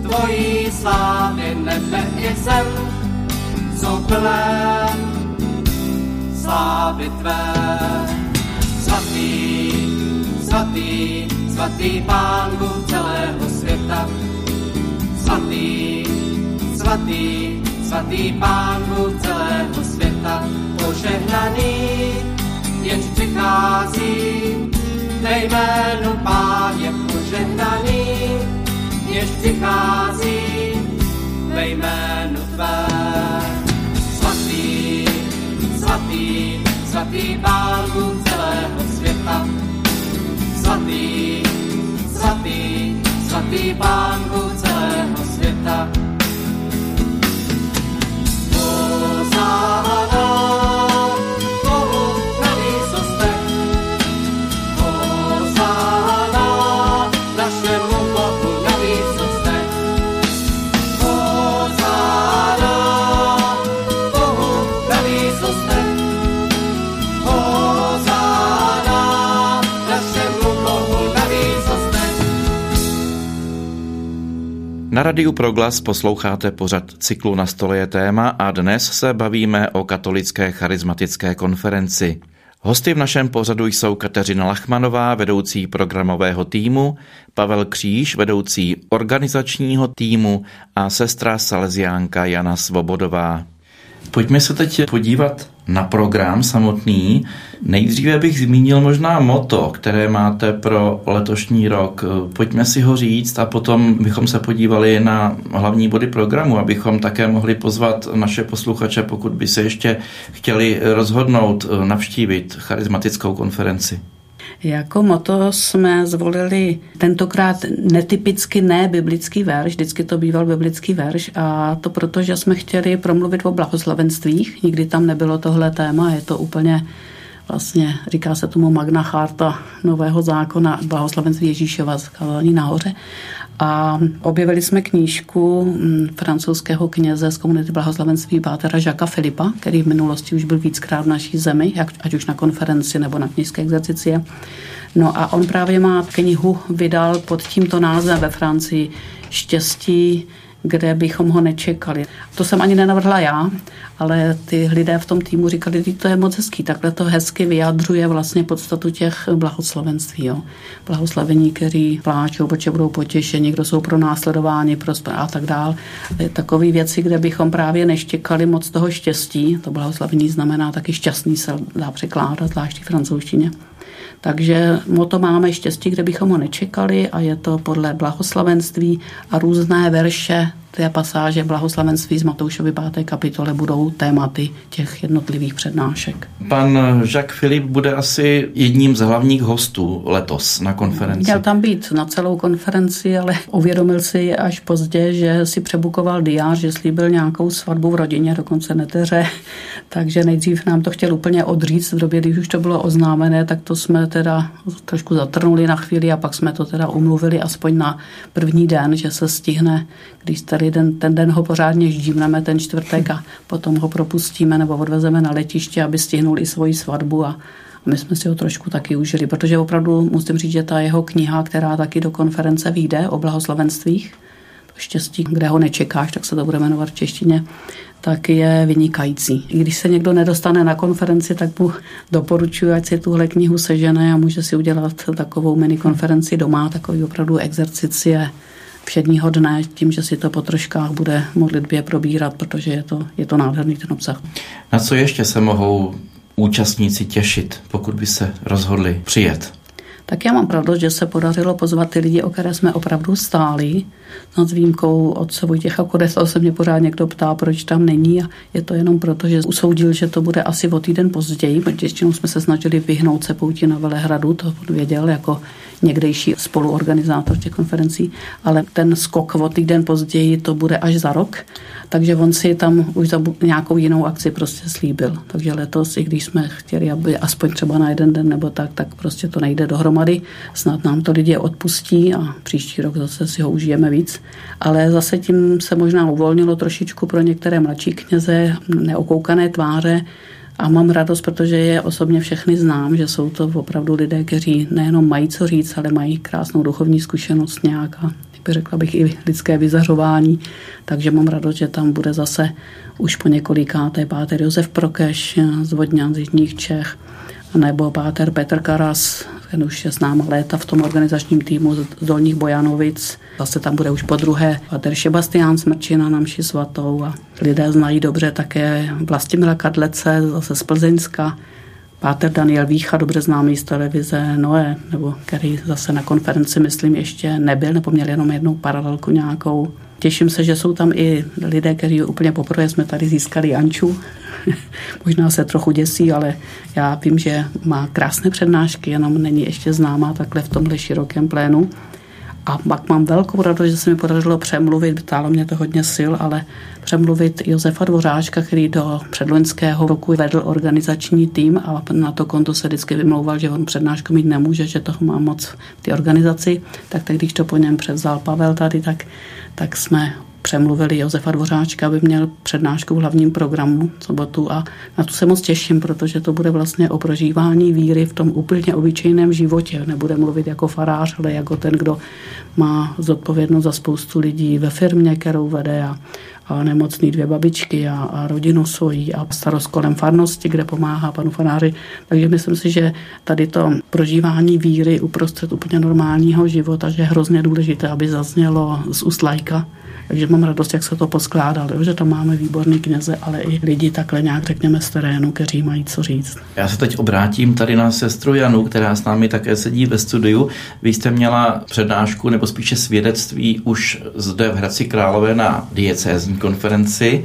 tvojí slávy. Nebe i zem jsou plné slávy tvé. Svatý, svatý, svatý Pán Bůh celého světa svatý, svatý, svatý Pán Bůh celého světa, požehnaný, jenž přichází, ve jménu Páně požehnaný, jenž přichází, ve jménu Tvé. Svatý, svatý, svatý Pán Bůh celého světa, svatý, svatý, svatý Pán Bůh celého světa. Hosanna. Na Radiu Proglas posloucháte pořad cyklu Na stole je téma a dnes se bavíme o katolické charismatické konferenci. Hosty v našem pořadu jsou Kateřina Lachmanová, vedoucí programového týmu, Pavel Kříž, vedoucí organizačního týmu a sestra Salesiánka Jana Svobodová. Pojďme se teď podívat na program samotný. Nejdříve bych zmínil možná moto, které máte pro letošní rok. Pojďme si ho říct a potom bychom se podívali na hlavní body programu, abychom také mohli pozvat naše posluchače, pokud by se ještě chtěli rozhodnout navštívit charismatickou konferenci. Jako moto jsme zvolili tentokrát netypicky ne biblický verš, vždycky to býval biblický verš a to proto, že jsme chtěli promluvit o blahoslavenstvích, nikdy tam nebylo tohle téma, je to úplně vlastně, říká se tomu Magna Charta nového zákona blahoslavenství Ježíšova skazání nahoře a objevili jsme knížku mm, francouzského kněze z komunity blahoslavenství Bátera Žaka Filipa, který v minulosti už byl víckrát v naší zemi, ať už na konferenci nebo na knižské exercicie. No a on právě má knihu vydal pod tímto názvem ve Francii Štěstí kde bychom ho nečekali. To jsem ani nenavrhla já, ale ty lidé v tom týmu říkali, že to je moc hezký, takhle to hezky vyjadřuje vlastně podstatu těch blahoslavenství. Jo. Blahoslavení, který pláčou, protože budou potěšeni, kdo jsou pro následování pro a tak dál. Takové věci, kde bychom právě neštěkali moc toho štěstí. To blahoslavení znamená taky šťastný se dá překládat, zvlášť v francouzštině. Takže mo to máme štěstí, kde bychom ho nečekali a je to podle blahoslavenství a různé verše té pasáže blahoslavenství z Matoušovy 5. kapitole budou tématy těch jednotlivých přednášek. Pan Jacques Filip bude asi jedním z hlavních hostů letos na konferenci. Měl tam být na celou konferenci, ale uvědomil si až pozdě, že si přebukoval diář, že slíbil nějakou svatbu v rodině, dokonce neteře, takže nejdřív nám to chtěl úplně odříct v době, když už to bylo oznámené, tak to jsme teda trošku zatrnuli na chvíli a pak jsme to teda umluvili aspoň na první den, že se stihne, když tady celý den, ten den ho pořádně ždímneme ten čtvrtek a potom ho propustíme nebo odvezeme na letiště, aby stihnul i svoji svatbu a a my jsme si ho trošku taky užili, protože opravdu musím říct, že ta jeho kniha, která taky do konference vyjde o blahoslavenstvích, to štěstí, kde ho nečekáš, tak se to bude jmenovat v češtině, tak je vynikající. I když se někdo nedostane na konferenci, tak mu doporučuji, ať si tuhle knihu sežene a může si udělat takovou mini konferenci doma, takový opravdu exercicie všedního dne, tím, že si to po troškách bude modlitbě probírat, protože je to, je to nádherný ten obsah. Na co ještě se mohou účastníci těšit, pokud by se rozhodli přijet? Tak já mám pravdu, že se podařilo pozvat ty lidi, o které jsme opravdu stáli, nad výjimkou otce Vojtěcha Kodesa se mě pořád někdo ptá, proč tam není a je to jenom proto, že usoudil, že to bude asi o týden později, protože jsme se snažili vyhnout se pouti na Velehradu, to věděl jako někdejší spoluorganizátor těch konferencí, ale ten skok o týden později to bude až za rok, takže on si tam už za nějakou jinou akci prostě slíbil. Takže letos, i když jsme chtěli, aby aspoň třeba na jeden den nebo tak, tak prostě to nejde dohromady. Snad nám to lidi odpustí a příští rok zase si ho užijeme víc. Ale zase tím se možná uvolnilo trošičku pro některé mladší kněze, neokoukané tváře, a mám radost, protože je osobně všechny znám, že jsou to opravdu lidé, kteří nejenom mají co říct, ale mají krásnou duchovní zkušenost nějaká, řekla bych i lidské vyzařování. Takže mám radost, že tam bude zase už po několikáté páter Josef Prokeš z Vodňan z Jižních Čech, nebo páter Petr Karas, ten už je s náma léta v tom organizačním týmu z Dolních Bojanovic. Zase tam bude už po druhé páter Sebastián Smrčina na mši svatou a lidé znají dobře také Vlastimila Kadlece zase z Plzeňska. Páter Daniel Vícha, dobře známý z televize Noé, nebo který zase na konferenci, myslím, ještě nebyl, nebo měl jenom jednou paralelku nějakou. Těším se, že jsou tam i lidé, kteří úplně poprvé jsme tady získali Anču. Možná se trochu děsí, ale já vím, že má krásné přednášky, jenom není ještě známá takhle v tomhle širokém plénu. A pak mám velkou radost, že se mi podařilo přemluvit, ptálo mě to hodně sil, ale přemluvit Josefa Dvořáčka, který do předloňského roku vedl organizační tým a na to konto se vždycky vymlouval, že on přednášku mít nemůže, že toho má moc v té organizaci. Tak, tak když to po něm převzal Pavel tady, tak, tak jsme přemluvili Josefa Dvořáčka, aby měl přednášku v hlavním programu sobotu a na to se moc těším, protože to bude vlastně o prožívání víry v tom úplně obyčejném životě. Nebude mluvit jako farář, ale jako ten, kdo má zodpovědnost za spoustu lidí ve firmě, kterou vede a, a nemocný dvě babičky a, a rodinu svojí a starost kolem farnosti, kde pomáhá panu faráři. Takže myslím si, že tady to prožívání víry uprostřed úplně normálního života, že je hrozně důležité, aby zaznělo z úst lajka, takže mám radost, jak se to poskládalo, že tam máme výborný kněze, ale i lidi takhle nějak řekněme z terénu, kteří mají co říct. Já se teď obrátím tady na sestru Janu, která s námi také sedí ve studiu. Vy jste měla přednášku nebo spíše svědectví už zde v Hradci Králové na diecézní konferenci.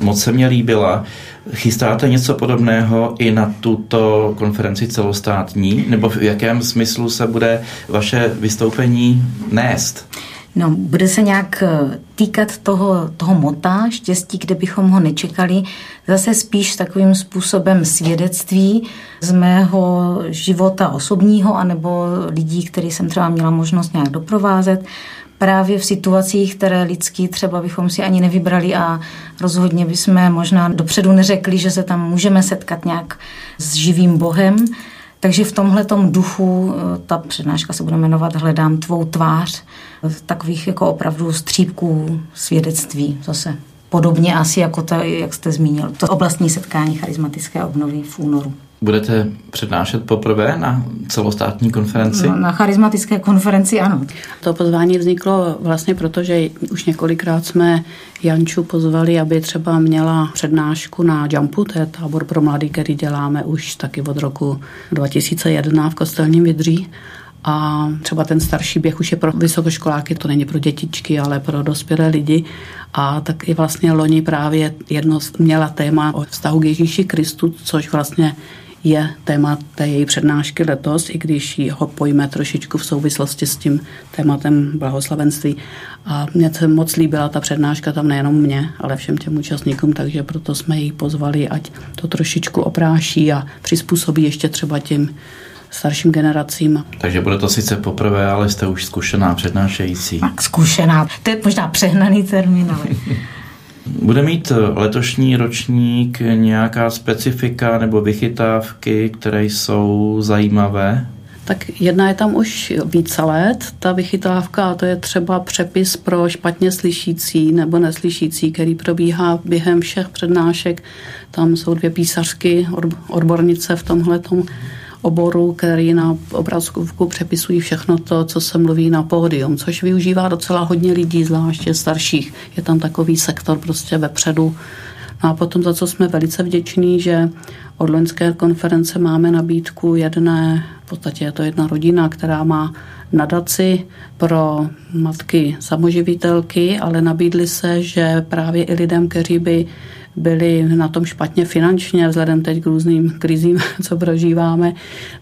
Moc se mě líbila. Chystáte něco podobného i na tuto konferenci celostátní? Nebo v jakém smyslu se bude vaše vystoupení nést? No, bude se nějak eh, týkat toho, toho mota štěstí, kde bychom ho nečekali, zase spíš takovým způsobem svědectví z mého života osobního, anebo lidí, který jsem třeba měla možnost nějak doprovázet, právě v situacích, které lidský třeba bychom si ani nevybrali a rozhodně bychom možná dopředu neřekli, že se tam můžeme setkat nějak s živým Bohem, Takže v tomhle duchu eh, ta přednáška se bude jmenovat Hledám tvou tvář, takových jako opravdu střípků svědectví zase. Podobně asi jako ta, jak jste zmínil, to oblastní setkání charismatické obnovy v únoru. Budete přednášet poprvé na celostátní konferenci? No, na charismatické konferenci ano. To pozvání vzniklo vlastně proto, že už několikrát jsme Janču pozvali, aby třeba měla přednášku na Jumpu, to je tábor pro mladý, který děláme už taky od roku 2001 v Kostelním Vidří. A třeba ten starší běh už je pro vysokoškoláky, to není pro dětičky, ale pro dospělé lidi. A tak i vlastně loni právě jedno měla téma o vztahu k Ježíši Kristu, což vlastně je téma té její přednášky letos, i když ji ho pojme trošičku v souvislosti s tím tématem blahoslavenství. A mně se moc líbila ta přednáška tam nejenom mě, ale všem těm účastníkům, takže proto jsme ji pozvali, ať to trošičku opráší a přizpůsobí ještě třeba tím starším generacím. Takže bude to sice poprvé, ale jste už zkušená přednášející. Tak zkušená, to je možná přehnaný termín, ale... Bude mít letošní ročník nějaká specifika nebo vychytávky, které jsou zajímavé? Tak jedna je tam už více let, ta vychytávka, a to je třeba přepis pro špatně slyšící nebo neslyšící, který probíhá během všech přednášek. Tam jsou dvě písařky, odbornice v tomhle oboru, který na obrazovku přepisují všechno to, co se mluví na pódium, což využívá docela hodně lidí, zvláště starších. Je tam takový sektor prostě vepředu. No a potom za co jsme velice vděční, že od loňské konference máme nabídku jedné, v podstatě je to jedna rodina, která má nadaci pro matky samoživitelky, ale nabídli se, že právě i lidem, kteří by byli na tom špatně finančně, vzhledem teď k různým krizím, co prožíváme,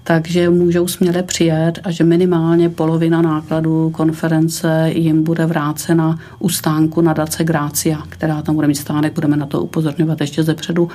takže můžou směle přijet a že minimálně polovina nákladů konference jim bude vrácena u stánku na Dace Grácia, která tam bude mít stánek, budeme na to upozorňovat ještě ze předu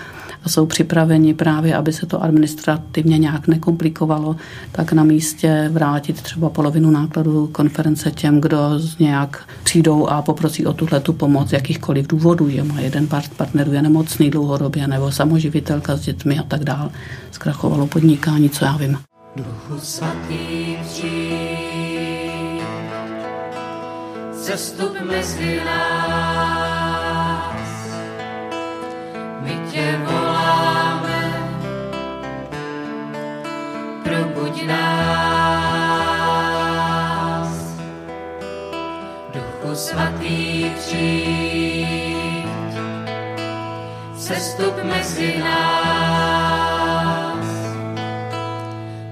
a jsou připraveni právě, aby se to administrativně nějak nekomplikovalo, tak na místě vrátit třeba polovinu nákladů konference těm, kdo z nějak přijdou a poprosí o tuhle tu pomoc jakýchkoliv důvodů, že má jeden partnerů je nemocný dlouhodobě nebo samoživitelka s dětmi a tak dál. Zkrachovalo podnikání, co já vím. Duchu svatý přijď, cestup mezi nás, my tě voláme, probuď nás. Duchu svatý přijď, sestup mezi nás.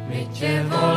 My tě voláme,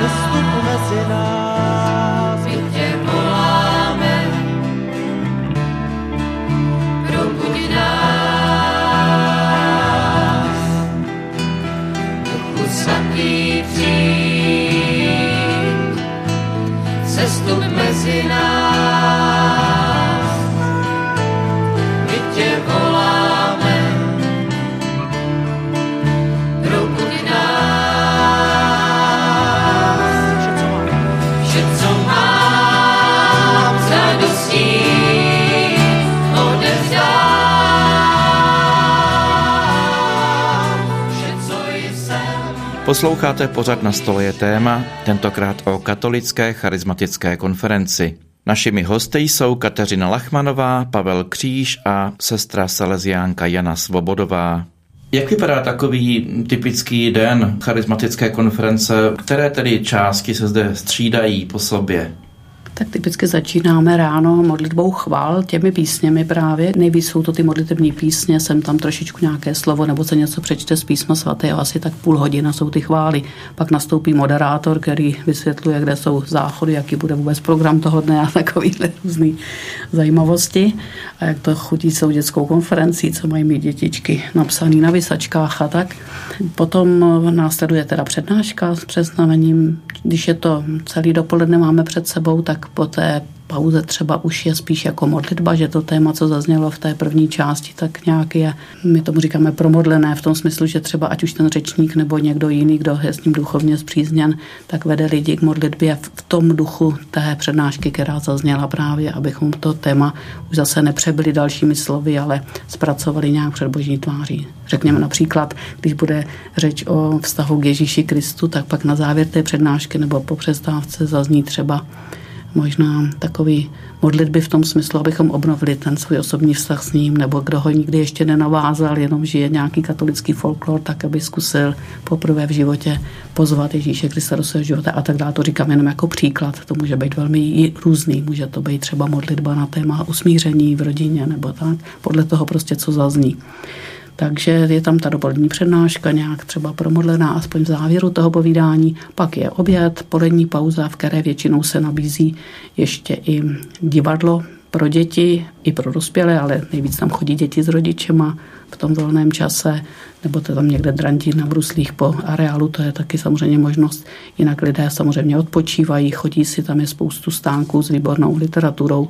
nás. Posloucháte pořad na stole je téma, tentokrát o katolické charismatické konferenci. Našimi hosty jsou Kateřina Lachmanová, Pavel Kříž a sestra Salesiánka Jana Svobodová. Jak vypadá takový typický den charismatické konference? Které tedy části se zde střídají po sobě? Tak typicky začínáme ráno modlitbou chval, těmi písněmi právě. Nejvíc jsou to ty modlitební písně, sem tam trošičku nějaké slovo, nebo se něco přečte z písma svatého, asi tak půl hodina jsou ty chvály. Pak nastoupí moderátor, který vysvětluje, kde jsou záchody, jaký bude vůbec program toho dne a takovýhle různé zajímavosti. A jak to chutí s dětskou konferencí, co mají mít dětičky napsané na vysačkách a tak. Potom následuje teda přednáška s představením. Když je to celý dopoledne máme před sebou, tak po té pauze třeba už je spíš jako modlitba, že to téma, co zaznělo v té první části, tak nějak je, my tomu říkáme promodlené v tom smyslu, že třeba ať už ten řečník nebo někdo jiný, kdo je s ním duchovně zpřízněn, tak vede lidi k modlitbě v tom duchu té přednášky, která zazněla právě, abychom to téma už zase nepřebyli dalšími slovy, ale zpracovali nějak před boží tváří. Řekněme například, když bude řeč o vztahu k Ježíši Kristu, tak pak na závěr té přednášky nebo po přestávce zazní třeba možná takový modlitby v tom smyslu, abychom obnovili ten svůj osobní vztah s ním, nebo kdo ho nikdy ještě nenavázal, jenom žije nějaký katolický folklor, tak aby zkusil poprvé v životě pozvat Ježíše Krista do svého života a tak dále. To říkám jenom jako příklad. To může být velmi různý. Může to být třeba modlitba na téma usmíření v rodině nebo tak, podle toho prostě, co zazní. Takže je tam ta dopolední přednáška nějak třeba promodlená aspoň v závěru toho povídání. Pak je oběd, polední pauza, v které většinou se nabízí ještě i divadlo pro děti i pro dospělé, ale nejvíc tam chodí děti s rodičema v tom volném čase, nebo to tam někde drantí na bruslích po areálu, to je taky samozřejmě možnost. Jinak lidé samozřejmě odpočívají, chodí si, tam je spoustu stánků s výbornou literaturou,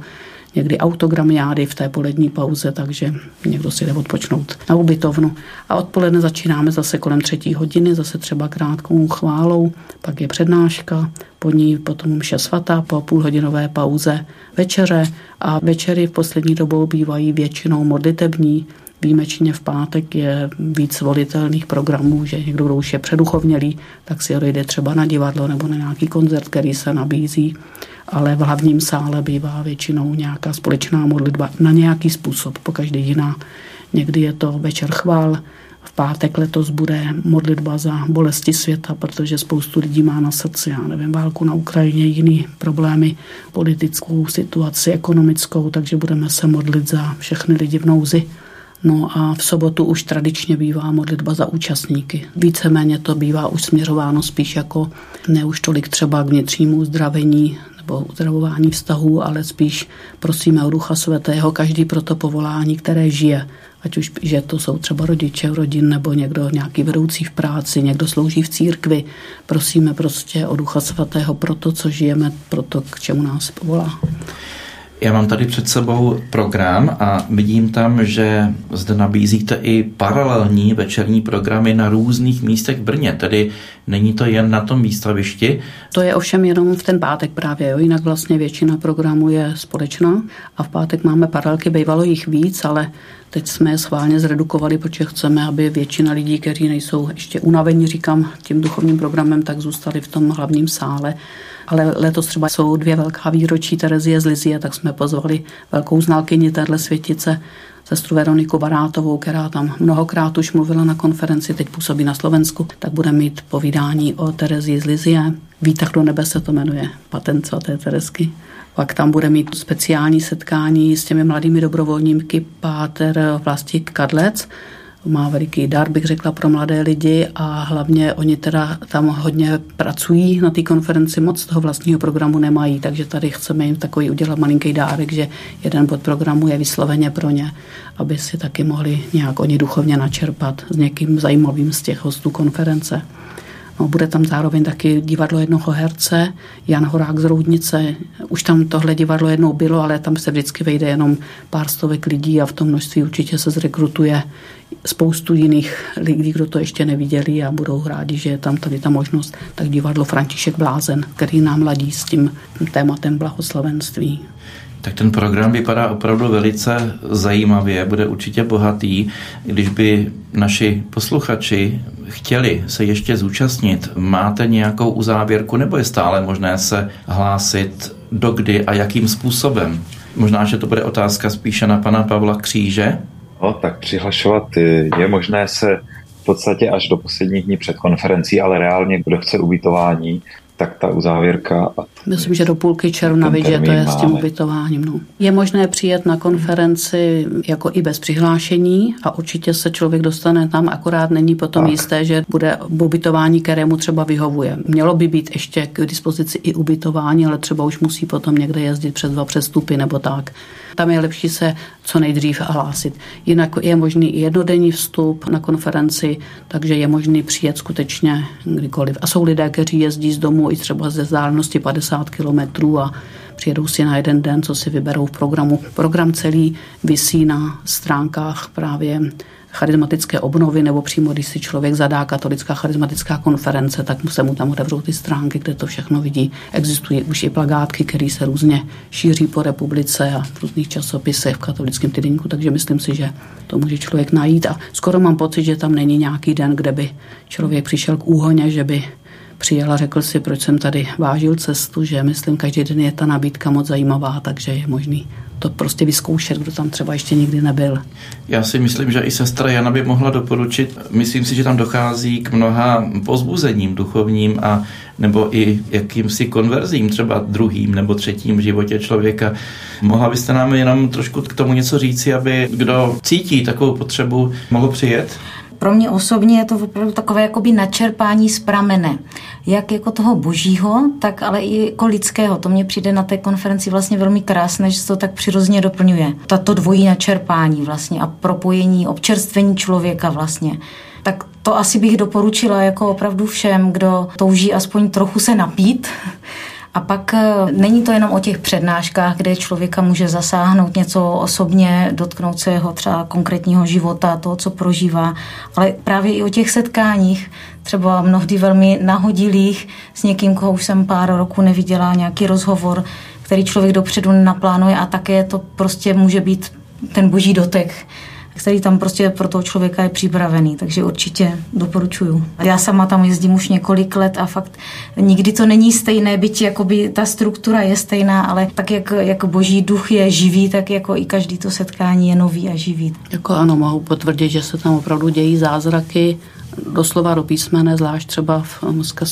někdy autogramiády v té polední pauze, takže někdo si jde odpočnout na ubytovnu. A odpoledne začínáme zase kolem třetí hodiny, zase třeba krátkou chválou, pak je přednáška, po ní potom mše svatá po půlhodinové pauze večeře a večery v poslední dobou bývají většinou modlitební, Výjimečně v pátek je víc volitelných programů, že někdo, kdo už je předuchovnělý, tak si dojde třeba na divadlo nebo na nějaký koncert, který se nabízí ale v hlavním sále bývá většinou nějaká společná modlitba na nějaký způsob, po každý jiná. Někdy je to večer chvál, v pátek letos bude modlitba za bolesti světa, protože spoustu lidí má na srdci, já nevím, válku na Ukrajině, jiný problémy, politickou situaci, ekonomickou, takže budeme se modlit za všechny lidi v nouzi. No a v sobotu už tradičně bývá modlitba za účastníky. Víceméně to bývá už směřováno spíš jako ne už tolik třeba k vnitřnímu uzdravení nebo uzdravování vztahů, ale spíš prosíme o Ducha Svatého, každý pro to povolání, které žije. Ať už, že to jsou třeba rodiče rodin nebo někdo nějaký vedoucí v práci, někdo slouží v církvi. Prosíme prostě o Ducha Svatého pro to, co žijeme, pro to, k čemu nás povolá. Já mám tady před sebou program a vidím tam, že zde nabízíte i paralelní večerní programy na různých místech v Brně, tedy není to jen na tom výstavišti. To je ovšem jenom v ten pátek právě, jo. jinak vlastně většina programů je společná a v pátek máme paralelky, bývalo jich víc, ale Teď jsme je schválně zredukovali, protože chceme, aby většina lidí, kteří nejsou ještě unavení, říkám, tím duchovním programem, tak zůstali v tom hlavním sále ale letos třeba jsou dvě velká výročí Terezie z Lizie, tak jsme pozvali velkou znalkyni téhle světice, sestru Veroniku Barátovou, která tam mnohokrát už mluvila na konferenci, teď působí na Slovensku, tak bude mít povídání o Terezii z Lizie. Výtah do nebe se to jmenuje, patent svaté Teresky. Pak tam bude mít speciální setkání s těmi mladými dobrovolníky Páter Vlastík Kadlec, má veliký dar, bych řekla, pro mladé lidi a hlavně oni teda tam hodně pracují na té konferenci, moc toho vlastního programu nemají, takže tady chceme jim takový udělat malinký dárek, že jeden bod programu je vysloveně pro ně, aby si taky mohli nějak oni duchovně načerpat s někým zajímavým z těch hostů konference. No, bude tam zároveň taky divadlo jednoho herce, Jan Horák z Roudnice. Už tam tohle divadlo jednou bylo, ale tam se vždycky vejde jenom pár stovek lidí a v tom množství určitě se zrekrutuje spoustu jiných lidí, kdo to ještě neviděli a budou rádi, že je tam tady ta možnost. Tak divadlo František Blázen, který nám ladí s tím tématem blahoslavenství. Tak ten program vypadá opravdu velice zajímavě, bude určitě bohatý. Když by naši posluchači chtěli se ještě zúčastnit, máte nějakou uzávěrku nebo je stále možné se hlásit dokdy a jakým způsobem? Možná, že to bude otázka spíše na pana Pavla Kříže. No, tak přihlašovat je možné se v podstatě až do posledních dní před konferencí, ale reálně, kdo chce ubytování, tak ta uzávěrka. A Myslím, že do půlky června, že to je máme. s tím ubytováním. No. Je možné přijet na konferenci jako i bez přihlášení a určitě se člověk dostane tam, akorát není potom tak. jisté, že bude ubytování, kterému třeba vyhovuje. Mělo by být ještě k dispozici i ubytování, ale třeba už musí potom někde jezdit přes dva přestupy nebo tak. Tam je lepší se co nejdřív hlásit. Jinak je možný i jednodenní vstup na konferenci, takže je možný přijet skutečně kdykoliv. A jsou lidé, kteří jezdí z domu i třeba ze vzdálenosti 50 kilometrů a přijedou si na jeden den, co si vyberou v programu. Program celý visí na stránkách právě charismatické obnovy, nebo přímo, když si člověk zadá katolická charismatická konference, tak se mu tam otevřou ty stránky, kde to všechno vidí. Existují už i plagátky, které se různě šíří po republice a v různých časopisech v katolickém týdenníku, takže myslím si, že to může člověk najít a skoro mám pocit, že tam není nějaký den, kde by člověk přišel k úhoně, že by přijel a řekl si, proč jsem tady vážil cestu, že myslím, každý den je ta nabídka moc zajímavá, takže je možný to prostě vyzkoušet, kdo tam třeba ještě nikdy nebyl. Já si myslím, že i sestra Jana by mohla doporučit. Myslím si, že tam dochází k mnoha pozbuzením duchovním a nebo i jakýmsi konverzím, třeba druhým nebo třetím životě člověka. Mohla byste nám jenom trošku k tomu něco říci, aby kdo cítí takovou potřebu, mohl přijet? Pro mě osobně je to opravdu takové jakoby načerpání z pramene. Jak jako toho božího, tak ale i jako lidského. To mně přijde na té konferenci vlastně velmi krásné, že se to tak přirozeně doplňuje. Tato dvojí načerpání vlastně a propojení, občerstvení člověka vlastně. Tak to asi bych doporučila jako opravdu všem, kdo touží aspoň trochu se napít a pak eh, není to jenom o těch přednáškách, kde člověka může zasáhnout něco osobně, dotknout se jeho třeba konkrétního života, toho, co prožívá, ale právě i o těch setkáních, třeba mnohdy velmi nahodilých s někým, koho už jsem pár roků neviděla, nějaký rozhovor, který člověk dopředu naplánuje a také to prostě může být ten boží dotek který tam prostě pro toho člověka je připravený, takže určitě doporučuju. Já sama tam jezdím už několik let a fakt nikdy to není stejné, byť jakoby ta struktura je stejná, ale tak jak, jako boží duch je živý, tak jako i každý to setkání je nový a živý. Jako ano, mohu potvrdit, že se tam opravdu dějí zázraky, doslova do písmene, zvlášť třeba v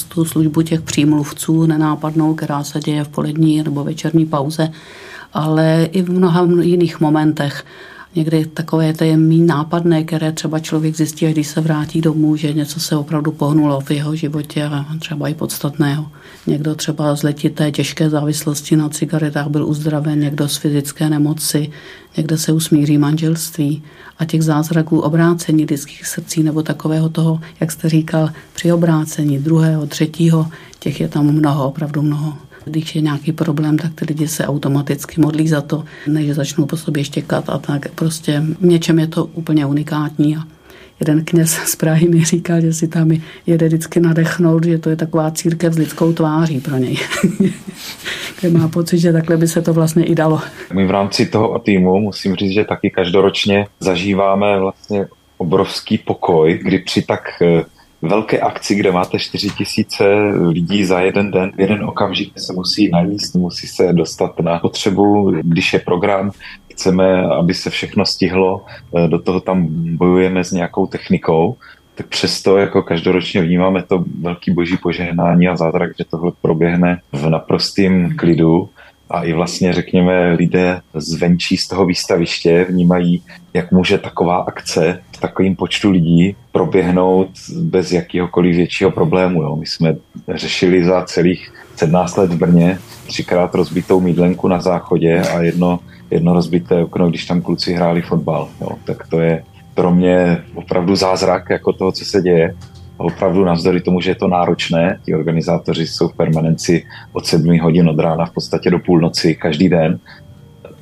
tu službu těch přímluvců nenápadnou, která se děje v polední nebo večerní pauze, ale i v mnoha jiných momentech někdy takové je méně nápadné, které třeba člověk zjistí, když se vrátí domů, že něco se opravdu pohnulo v jeho životě a třeba i podstatného. Někdo třeba z letité těžké závislosti na cigaretách byl uzdraven, někdo z fyzické nemoci, někde se usmíří manželství a těch zázraků obrácení lidských srdcí nebo takového toho, jak jste říkal, při obrácení druhého, třetího, těch je tam mnoho, opravdu mnoho. Když je nějaký problém, tak ty lidi se automaticky modlí za to, než začnou po sobě štěkat a tak. Prostě v něčem je to úplně unikátní a jeden kněz z Prahy mi říkal, že si tam jede vždycky nadechnout, že to je taková církev s lidskou tváří pro něj. Kde má pocit, že takhle by se to vlastně i dalo. My v rámci toho týmu musím říct, že taky každoročně zažíváme vlastně obrovský pokoj, kdy při tak eh, velké akci, kde máte 4 tisíce lidí za jeden den, v jeden okamžik se musí najíst, musí se dostat na potřebu, když je program, chceme, aby se všechno stihlo, eh, do toho tam bojujeme s nějakou technikou, tak přesto jako každoročně vnímáme to velký boží požehnání a zázrak, že tohle proběhne v naprostém klidu a i vlastně, řekněme, lidé zvenčí z toho výstaviště vnímají, jak může taková akce v takovém počtu lidí proběhnout bez jakéhokoliv většího problému. Jo. My jsme řešili za celých 17 let v Brně třikrát rozbitou mídlenku na záchodě a jedno, jedno rozbité okno, když tam kluci hráli fotbal. Jo. Tak to je pro mě opravdu zázrak jako toho, co se děje opravdu navzdory tomu, že je to náročné, ti organizátoři jsou v permanenci od 7 hodin od rána v podstatě do půlnoci každý den,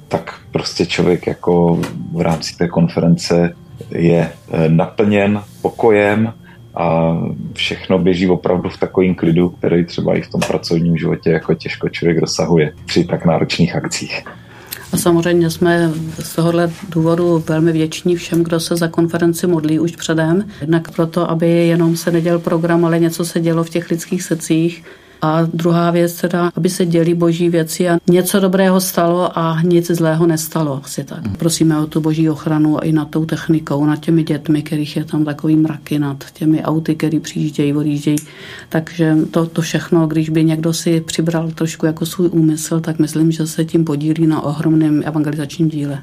tak prostě člověk jako v rámci té konference je eh, naplněn pokojem a všechno běží opravdu v takovém klidu, který třeba i v tom pracovním životě jako těžko člověk dosahuje při tak náročných akcích. A samozřejmě jsme z tohohle důvodu velmi vděční všem, kdo se za konferenci modlí už předem. Jednak proto, aby jenom se neděl program, ale něco se dělo v těch lidských srdcích. A druhá věc teda, aby se děli boží věci a něco dobrého stalo a nic zlého nestalo. Asi tak. Prosíme o tu boží ochranu i nad tou technikou, nad těmi dětmi, kterých je tam takový mraky, nad těmi auty, který přijíždějí, odjíždějí. Takže to, to všechno, když by někdo si přibral trošku jako svůj úmysl, tak myslím, že se tím podílí na ohromném evangelizačním díle.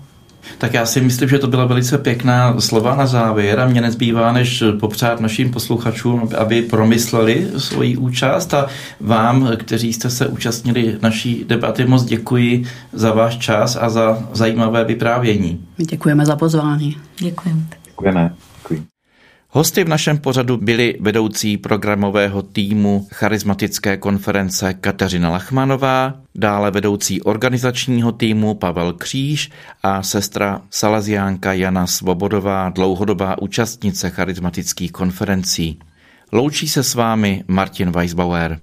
Tak já si myslím, že to byla velice pěkná slova na závěr a mě nezbývá, než popřát našim posluchačům, aby promysleli svoji účast a vám, kteří jste se účastnili naší debaty, moc děkuji za váš čas a za zajímavé vyprávění. Děkujeme za pozvání. Děkujeme. Děkujeme. Hosty v našem pořadu byli vedoucí programového týmu charismatické konference Kateřina Lachmanová, dále vedoucí organizačního týmu Pavel Kříž a sestra salaziánka Jana Svobodová, dlouhodobá účastnice charismatických konferencí. Loučí se s vámi Martin Weisbauer.